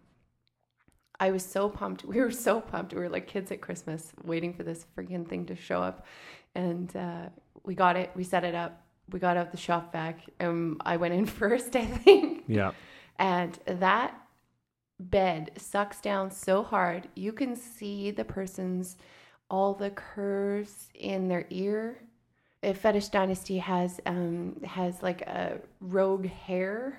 I was so pumped. We were so pumped. We were like kids at Christmas waiting for this freaking thing to show up. And uh, we got it. We set it up. We got out the shop vac. Um, I went in first, I think. Yeah. And that bed sucks down so hard. You can see the person's all the curves in their ear. If Fetish Dynasty has um, has like a rogue hair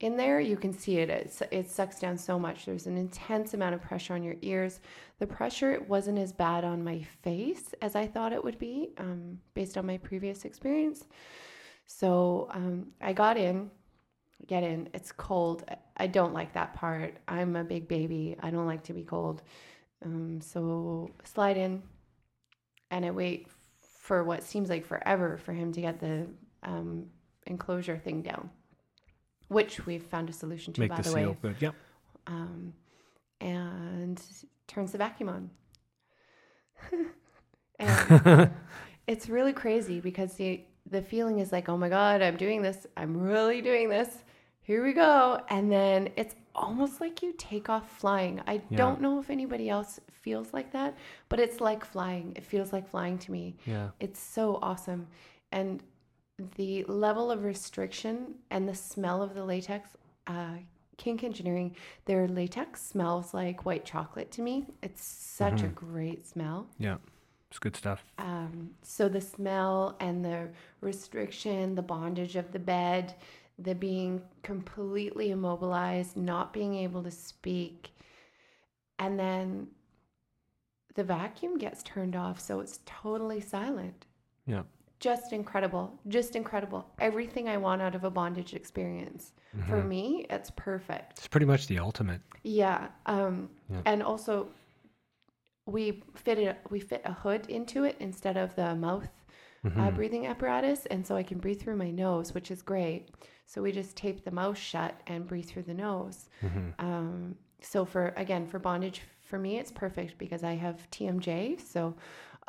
in there, you can see it. It, it sucks down so much. There's an intense amount of pressure on your ears. The pressure wasn't as bad on my face as I thought it would be, um, based on my previous experience. So um, I got in, get in. It's cold. I don't like that part. I'm a big baby. I don't like to be cold. Um, so slide in, and I wait for what seems like forever for him to get the um, enclosure thing down, which we've found a solution to, Make by the the, seal way. good. Yep. Um, and turns the vacuum on. and it's really crazy because the the feeling is like, oh my god, I'm doing this. I'm really doing this. Here we go. And then it's almost like you take off flying. I Yeah. don't know if anybody else feels like that, but it's like flying. It feels like flying to me. Yeah. It's so awesome. And the level of restriction and the smell of the latex, uh, Kink Engineering, their latex smells like white chocolate to me. It's such a great smell. Yeah. It's good stuff. Um, so the smell and the restriction, the bondage of the bed, the being completely immobilized, not being able to speak, and then the vacuum gets turned off, so it's totally silent. Yeah. Just incredible. Just incredible. Everything I want out of a bondage experience. For me, it's perfect. It's pretty much the ultimate. Yeah. Um, Yeah. And also, we fit it. We fit a hood into it instead of the mouth Mm-hmm. uh, breathing apparatus, and so I can breathe through my nose, which is great. So we just tape the mouth shut and breathe through the nose. Mm-hmm. Um, so for again for bondage, for me it's perfect because I have TMJ. So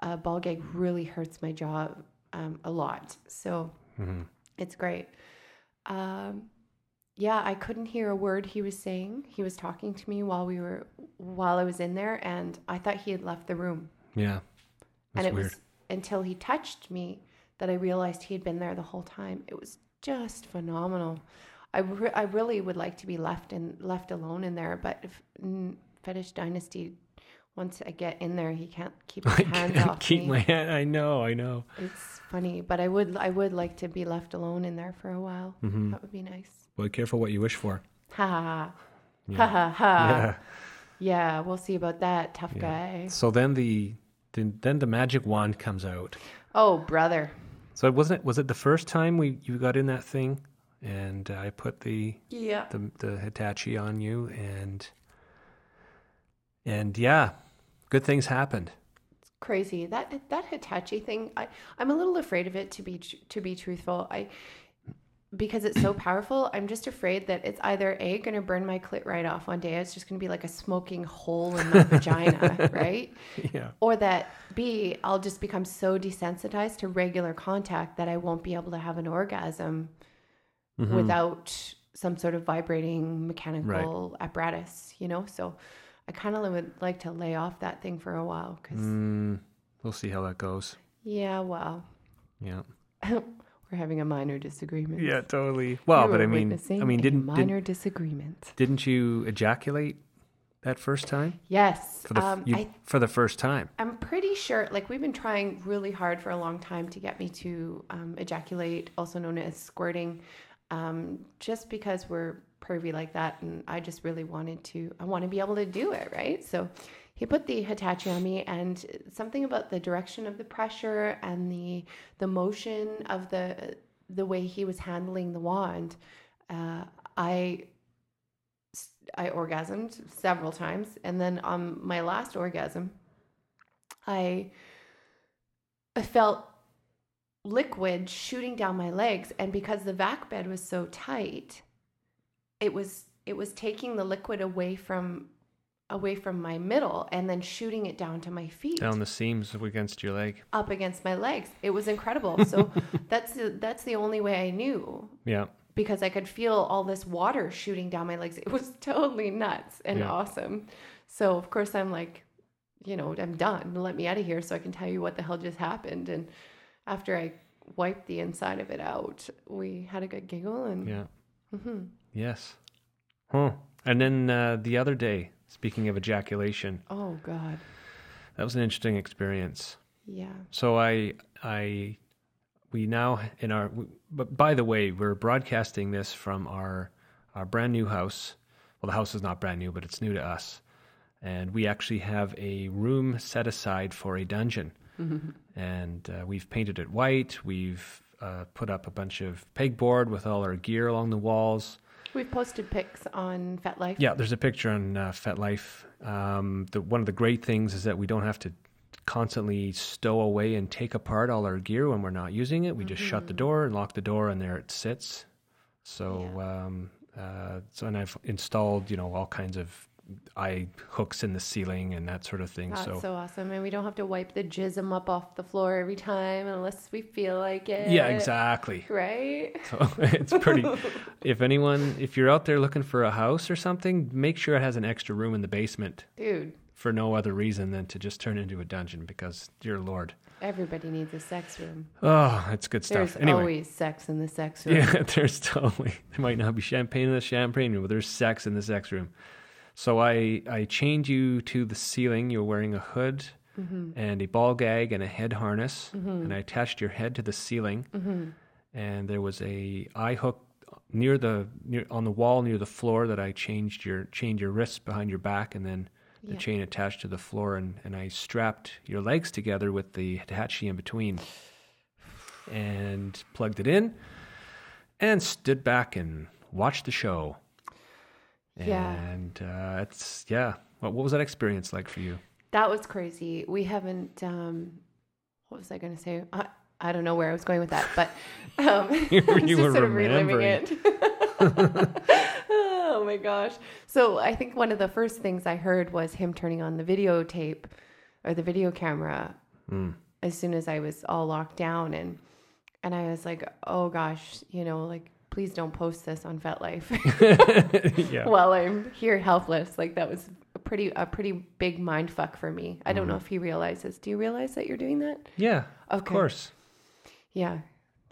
uh, ball gag really hurts my jaw um, a lot. So Mm-hmm. it's great. Um, yeah, I couldn't hear a word he was saying. He was talking to me while we were while I was in there, and I thought he had left the room. Yeah. and it weird. was until he touched me that I realized he had been there the whole time. It was just phenomenal. I, re- I really would like to be left in left alone in there, but if Fetish Dynasty, once I get in there, he can't keep his I hands off keep me. my hand. I know. I know. It's funny, but I would I would like to be left alone in there for a while. Mm-hmm. That would be nice. Well, be careful what you wish for. Ha ha ha. Yeah. Ha ha ha. yeah. Yeah, we'll see about that, tough Yeah. guy. So then the then, then the magic wand comes out. Oh, brother. So it wasn't was it the first time we you got in that thing, and I put the Yeah. the the Hitachi on you, and and yeah, good things happened. It's crazy that that Hitachi thing. I I'm a little afraid of it to be to be truthful. I because it's so powerful. I'm just afraid that it's either a going to burn my clit right off one day. It's just going to be like a smoking hole in my vagina, right? yeah. Or that b I'll just become so desensitized to regular contact that I won't be able to have an orgasm Mhm. without some sort of vibrating mechanical apparatus. You know, so. I kind of would like to lay off that thing for a while because, Mm, we'll see how that goes. yeah, well, Yeah. We're having a minor disagreement. Yeah, totally. Well, but I mean, I mean, didn't minor didn't, disagreement? didn't you ejaculate that first time Yes. for the um, you, I, for the first time? I'm pretty sure. Like we've been trying really hard for a long time to get me to um, ejaculate, also known as squirting, um, just because we're pervy like that, and I just really wanted to. I want to be able to do it, right? So. He put the Hitachi on me, and something about the direction of the pressure and the the motion of the the way he was handling the wand, uh, I I orgasmed several times, and then on my last orgasm, I I felt liquid shooting down my legs, and because the vac bed was so tight, it was it was taking the liquid away from away from my middle and then shooting it down to my feet Down the seams against your leg. up against my legs. It was incredible. So that's the, that's the only way I knew Yeah. because I could feel all this water shooting down my legs. It was totally nuts and Yeah. awesome. So of course I'm like, you know, I'm done. Let me out of here so I can tell you what the hell just happened. And after I wiped the inside of it out, we had a good giggle and Yeah. Mm-hmm. Yes. Huh. And then uh, the other day, speaking of ejaculation, oh god, that was an interesting experience. yeah, So I, I, we now in our. But by the way, we're broadcasting this from our our brand new house. Well, the house is not brand new, but it's new to us, and we actually have a room set aside for a dungeon, and uh, we've painted it white. We've uh, put up a bunch of pegboard with all our gear along the walls. we've posted pics on FetLife. Yeah, there's a picture on uh, FetLife. Um, the, one of the great things is that we don't have to constantly stow away and take apart all our gear when we're not using it. We just shut the door and lock the door, and there it sits. So, um, uh, so and I've installed, you know, all kinds of eye hooks in the ceiling and that sort of thing. That's so, so awesome. And we don't have to wipe the jism up off the floor every time unless we feel like it. yeah, exactly. Right? So it's pretty. if anyone, if you're out there looking for a house or something, make sure it has an extra room in the basement. Dude, for no other reason than to just turn into a dungeon because dear lord everybody needs a sex room. oh it's good There's stuff anyway always sex in the sex room. yeah there's totally there might not be champagne in the champagne room but there's sex in the sex room so i i chained you to the ceiling. You're wearing a hood mm-hmm. and a ball gag and a head harness. Mm-hmm. And i attached your head to the ceiling. Mm-hmm. And there was a eye hook near the near on the wall near the floor that i changed your chained your wrists behind your back and then the Yeah. chain attached to the floor. And, and I strapped your legs together with the Hitachi in between and plugged it in and stood back and watched the show. Yeah. And uh, it's, yeah. What, what was that experience like for you? That was crazy. We haven't, um, what was I going to say? I, I don't know where I was going with that, but um, You was were just sort of reliving it. oh my gosh. So I think one of the first things I heard was him turning on the videotape or the video camera Mm. as soon as I was all locked down and and I was like, oh gosh, you know, like please don't post this on FetLife yeah. while I'm here helpless. Like that was a pretty a pretty big mind fuck for me. I Mm-hmm. don't know if he realizes. Do you realize that you're doing that? yeah. Of course. Yeah.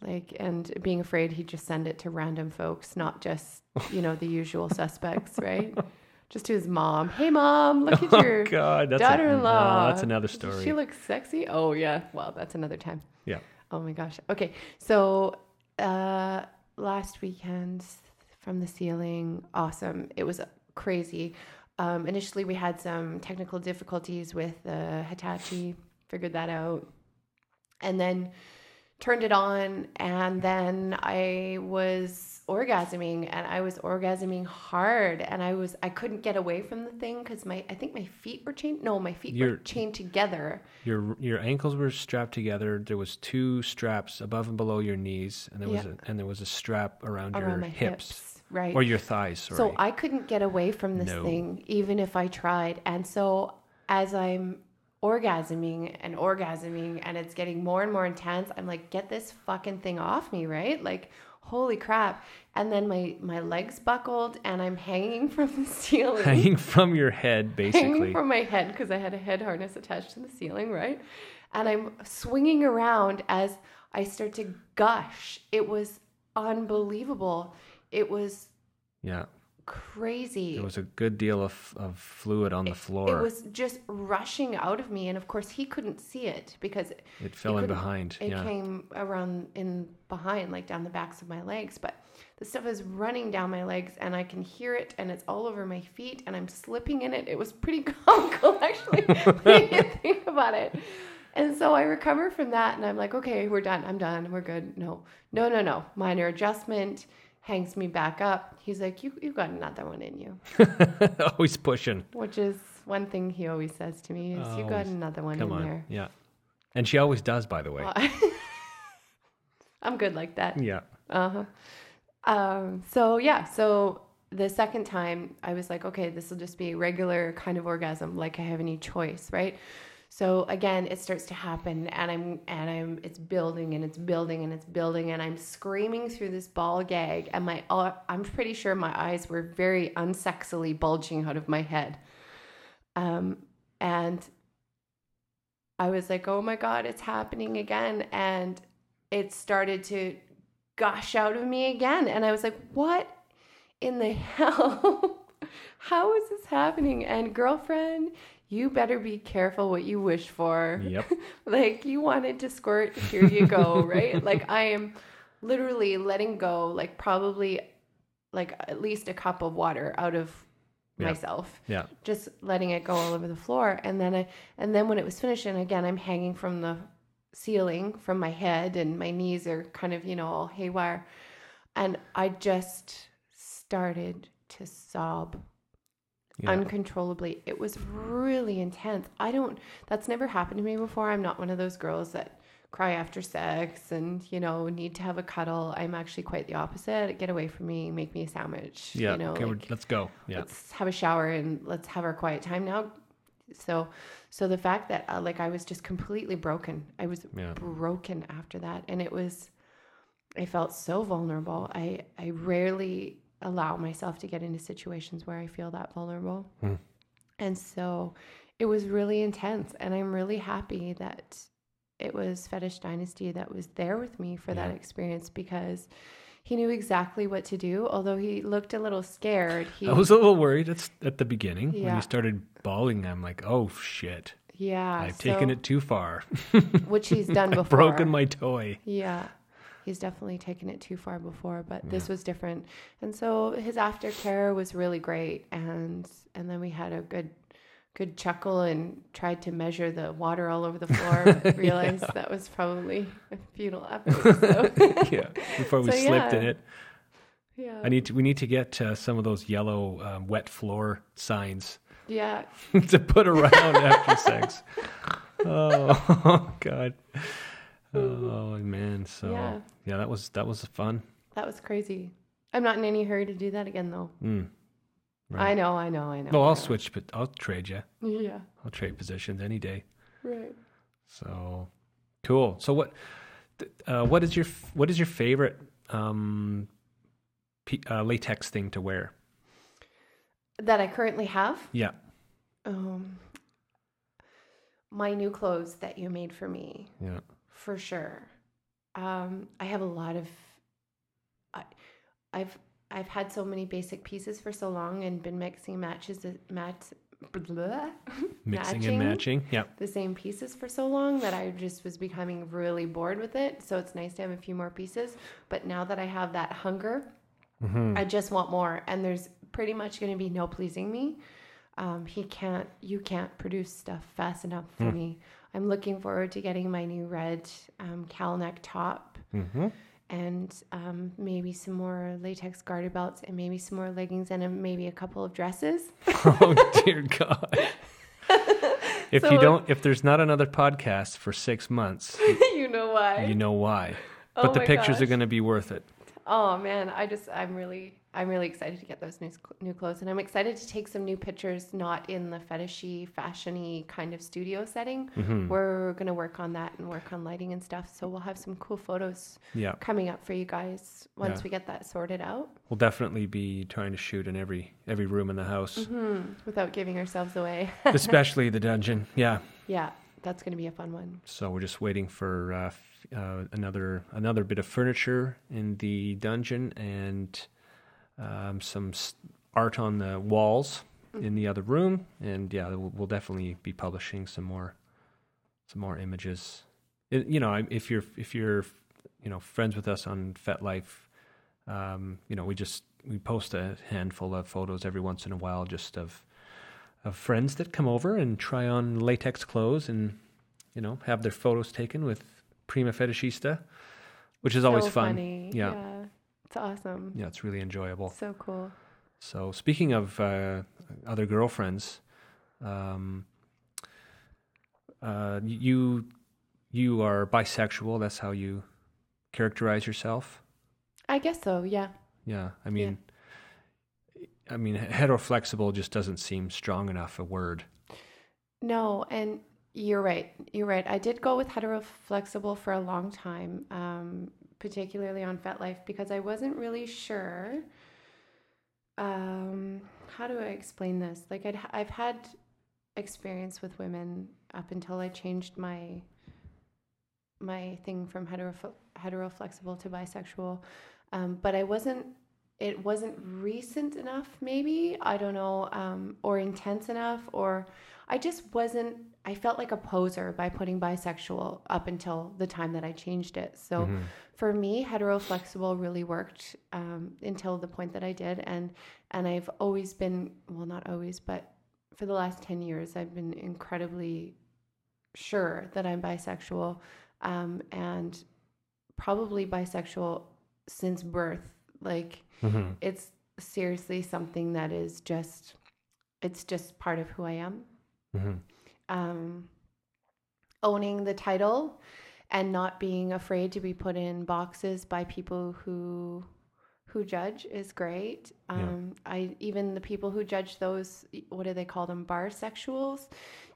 Like and being afraid he'd just send it to random folks, not just, you know, the usual suspects, right? Just to his mom. Hey mom, look at your Oh, God. That's daughter-in-law. no, that's another story. She looks sexy. Oh yeah. Well, that's another time. yeah. Oh my gosh. Okay. So uh last weekend from the ceiling, awesome. It was crazy. Um initially we had some technical difficulties with the Hitachi, figured that out. And then turned it on and then I was orgasming and I was orgasming hard and I was I couldn't get away from the thing cuz my I think my feet were chained no my feet were chained together Your your ankles were strapped together. There was two straps above and below your knees, and there was a, and there was a strap around, around your hips, hips, right or your thighs. Sorry. So I couldn't get away from this No. thing, even if I tried. And so as I'm orgasming and orgasming and it's getting more and more intense, I'm like, get this fucking thing off me, right? Like, holy crap. And then my, my legs buckled and I'm hanging from the ceiling. hanging from your head, basically. hanging from my head because I had a head harness attached to the ceiling, right? And I'm swinging around as I start to gush. It was unbelievable. It was yeah, crazy. there was a good deal of, of fluid on the floor. It was just rushing out of me, and of course he couldn't see it because it It fell in behind. It yeah, came around in behind, like down the backs of my legs. But the stuff is running down my legs, and I can hear it, and it's all over my feet, and I'm slipping in it. It was pretty comical, actually, when you think about it. And so I recover from that, and I'm like, okay, we're done. I'm done. We're good. No, no, no, no. Minor adjustment hangs me back up. He's like, you, you got another one in you. always pushing. Which is one thing he always says to me is, "You got another one Come in on, there." yeah, and she always does, by the way. I'm good like that. yeah, Uh huh. Um. So yeah. So the second time I was like, okay, this will just be a regular kind of orgasm, like I have any choice, right? So again, it starts to happen and I'm and I'm it's building and it's building and it's building and I'm screaming through this ball gag and my uh, I'm pretty sure my eyes were very unsexily bulging out of my head. Um and I was like, "Oh my god, it's happening again." And it started to gush out of me again and I was like, "What in the hell? How is this happening?" And girlfriend, you better be careful what you wish for. Yep. like you wanted to squirt, here you go, right? Like I am literally letting go, like probably like at least a cup of water out of Yeah. myself. Yeah. Just letting it go all over the floor. And then I and then when it was finished, and again I'm hanging from the ceiling from my head and my knees are kind of, you know, all haywire. And I just started to sob Yeah. uncontrollably. It was really intense. I don't, that's never happened to me before. I'm not one of those girls that cry after sex and, you know, need to have a cuddle. I'm actually quite the opposite. Get away from me, make me a sandwich. yeah. You know, okay, like, let's go. Yeah. let's have a shower and let's have our quiet time now. So, so the fact that uh, like I was just completely broken. I was Yeah. broken after that, and it was. I felt so vulnerable. I I rarely allow myself to get into situations where I feel that vulnerable, Hmm. and so it was really intense. And I'm really happy that it was Fetish Dynasty that was there with me for that experience because he knew exactly what to do. Although he looked a little scared, he I was a little worried at, at the beginning when he started bawling. I'm like, oh shit, yeah, I've taken it too far. which he's done before. Broken my toy. Yeah. He's definitely taken it too far before, but this was different. And so his aftercare was really great and and then we had a good good chuckle and tried to measure the water all over the floor, but realized that was probably a futile effort. So yeah. Before we So, slipped in it, yeah. I need to. We need to get uh, some of those yellow um, wet floor signs yeah. to put around after sex. Oh, Oh God. Oh man. So Yeah. yeah, that was that was fun. That was crazy. I'm not in any hurry to do that again though. Mm. I know, I know, I know. Well, I I'll switch, but I'll trade you. Yeah. I'll trade positions any day. Right. So cool. So what? Uh, what is your what is your favorite um, p- uh, latex thing to wear? That I currently have. Yeah. Um my new clothes that you made for me. Yeah. For sure. Um, I have a lot of. I, I've I've had so many basic pieces for so long and been mixing matches mat, blah, Mixing and matching. Yeah. the same pieces for so long that I just was becoming really bored with it. So it's nice to have a few more pieces. But now that I have that hunger, Mm-hmm. I just want more. And there's pretty much going to be no pleasing me. Um, he can't, you can't produce stuff fast enough for me. I'm looking forward to getting my new red um, cowl neck top Mm-hmm. and um, maybe some more latex garter belts and maybe some more leggings and um, maybe a couple of dresses. oh dear God. If So- you don't, if there's not another podcast for six months, you know why? you know why. Oh But the pictures are going to be worth it. Oh man, I just I'm really I'm really excited to get those new new clothes, and I'm excited to take some new pictures, not in the fetishy, fashiony kind of studio setting. Mm-hmm. We're gonna work on that and work on lighting and stuff. So we'll have some cool photos Yeah. coming up for you guys once Yeah. we get that sorted out, We'll definitely be trying to shoot in every every room in the house, hmm without giving ourselves away. especially the dungeon. Yeah. yeah, that's gonna be a fun one. So we're just waiting for uh, uh, another another bit of furniture in the dungeon and um, some art on the walls in the other room. And yeah, we'll, we'll definitely be publishing some more some more images. It, you know, if you're if you're you know friends with us on FetLife, um, you know we just we post a handful of photos every once in a while just of of friends that come over and try on latex clothes and you know have their photos taken with Prima Fetishista, which is always so fun. Funny. Yeah. yeah, it's awesome. Yeah, it's really enjoyable. So cool. So speaking of uh, other girlfriends, um, uh, you you are bisexual. That's how you characterize yourself. I guess so. Yeah. Yeah, I mean, I mean, heteroflexible just doesn't seem strong enough a word. No, and you're right. You're right. I did go with heteroflexible for a long time, um, particularly on FetLife, because I wasn't really sure. Um, how do I explain this? Like I'd, I've had experience with women up until I changed my my thing from hetero heteroflexible to bisexual, um, but I wasn't. It wasn't recent enough, maybe I don't know, um, or intense enough, or I just wasn't. I felt like a poser by putting bisexual up until the time that I changed it. So Mm-hmm. for me, heteroflexible really worked um, until the point that I did, and and I've always been well, not always, but for the last ten years, I've been incredibly sure that I'm bisexual, um, and probably bisexual since birth. Like Mm-hmm. it's seriously something that is just, it's just part of who I am Mm-hmm. Um, owning the title and not being afraid to be put in boxes by people who who judge is great. Yeah. Um, I even the people who judge those what do they call them bar sexuals?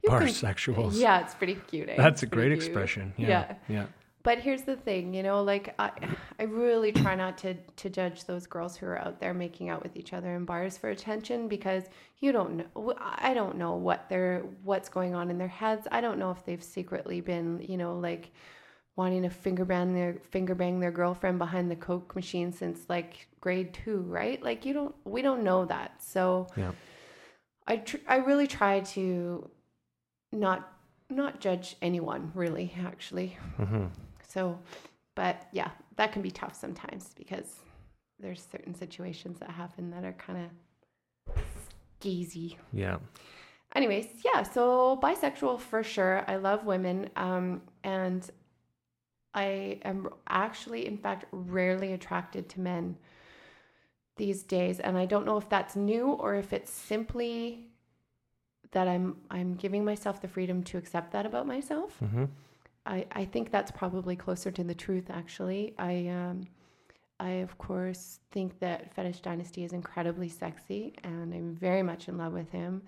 Bar sexuals. Yeah, it's pretty cute. eh? That's It's a great expression. Yeah. Yeah. Yeah. But here's the thing, you know, like I, I really try not to to judge those girls who are out there making out with each other in bars for attention because you don't know. I don't know what they're what's going on in their heads. I don't know if they've secretly been, you know, like wanting to finger bang their finger bang their girlfriend behind the coke machine since like grade two, right? Like you don't, we don't know that. So Yeah. I tr- I really try to not not judge anyone really actually. Mm-hmm. So, but yeah, that can be tough sometimes because there's certain situations that happen that are kind of skeezy. Yeah. Anyways, yeah, so bisexual for sure. I love women. Um, and I am actually, in fact, rarely attracted to men these days. And I don't know if that's new or if it's simply that I'm I'm giving myself the freedom to accept that about myself. Mm-hmm. I, I think that's probably closer to the truth actually. I um I of course think that Fetish Dynasty is incredibly sexy and I'm very much in love with him.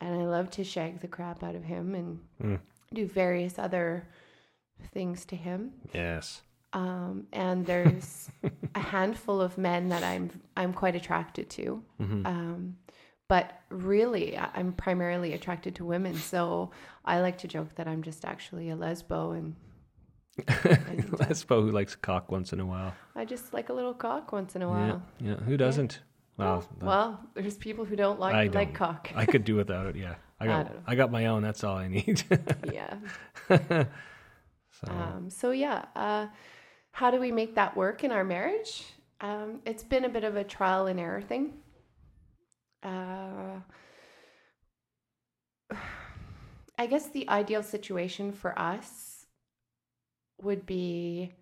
And I love to shag the crap out of him and Mm. do various other things to him. Yes. Um, and there's a handful of men that I'm I'm quite attracted to. Mm-hmm. Um, but really, I- I'm primarily attracted to women. So I like to joke that I'm just actually a lesbo, and Lesbo who likes cock once in a while. I just like a little cock once in a while. Yeah. Who doesn't? Well, Oh, well, there's people who don't like I like don't. cock. I could do without it. Yeah. I I got. don't. I, got my own. That's all I need. yeah. so. Um, so yeah, uh, how do we make that work in our marriage? Um, it's been a bit of a trial and error thing. Uh, I guess the ideal situation for us would be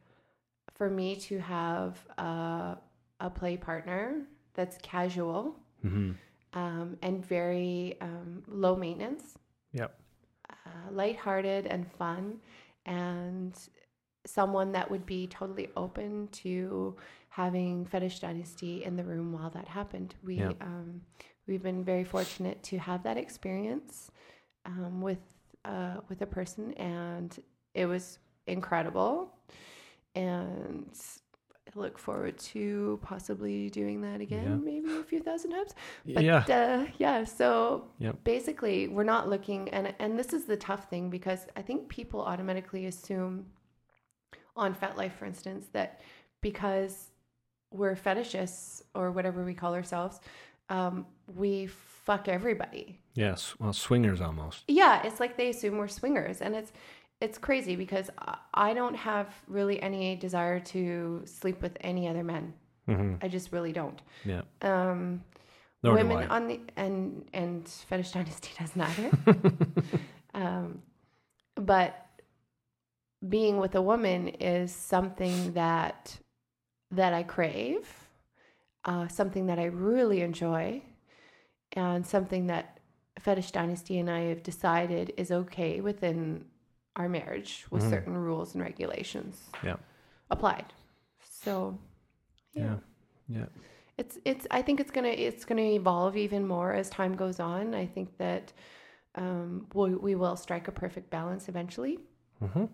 for me to have a, a play partner that's casual hmm um, and very um, low maintenance Yep. uh, lighthearted and fun, and someone that would be totally open to having Fetish Dynasty in the room while that happened. We Yeah. um, we've been very fortunate to have that experience um, with uh, with a person, and it was incredible. And I look forward to possibly doing that again, Yeah. maybe a few thousand times. But yeah. uh, yeah, so Yep. basically, we're not looking, and and this is the tough thing because I think people automatically assume on FetLife, for instance, that because we're fetishists or whatever we call ourselves, um, we fuck everybody. Yes. Well, swingers almost. Yeah, it's like they assume we're swingers, and it's it's crazy because I- don't have really any desire to sleep with any other men. hmm I just really don't. Yeah. Um, Nor women on the and and fetish dynasty doesn't either um but being with a woman is something that that i crave uh, something that i really enjoy and something that fetish dynasty and i have decided is okay within our marriage with Mhm. certain rules and regulations Yeah. applied so yeah. Yeah. Yeah. it's it's I think it's gonna it's gonna evolve even more as time goes on. I think that um, we we will strike a perfect balance eventually. Mm-hmm.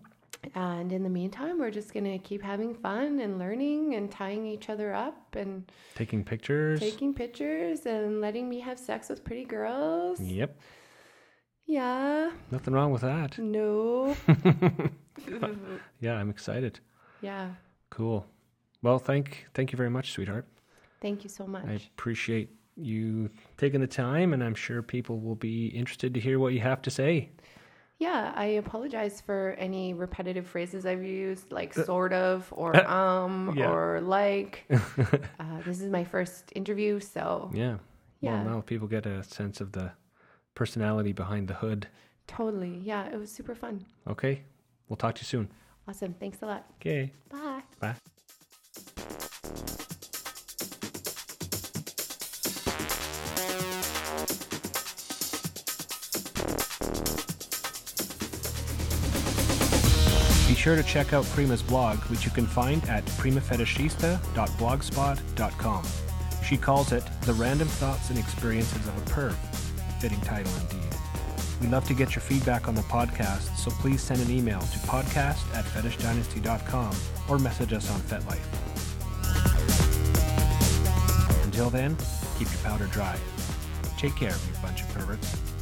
And in the meantime, we're just gonna keep having fun and learning and tying each other up and Taking pictures. taking pictures and letting me have sex with pretty girls. Yep. Yeah. Nothing wrong with that. No. Yeah, I'm excited. yeah. Cool. Well, thank thank you very much, sweetheart. Thank you so much. I appreciate you taking the time, and I'm sure people will be interested to hear what you have to say. Yeah, I apologize for any repetitive phrases I've used, like Uh, sort of, or um, Yeah. or like. uh, this is my first interview, so Yeah. Yeah. Well, now people get a sense of the personality behind the hood. totally. Yeah, it was super fun. Okay. We'll talk to you soon. Awesome. Thanks a lot. Okay. Bye. Bye. Sure to check out Prima's blog, which you can find at primafetishista.blogspot.com. She calls it The Random Thoughts and Experiences of a Perv. Fitting title indeed. We'd love to get your feedback on the podcast, so please send an email to podcast at fetishdynasty.com or message us on FetLife. Until then, keep your powder dry. Take care, you bunch of perverts.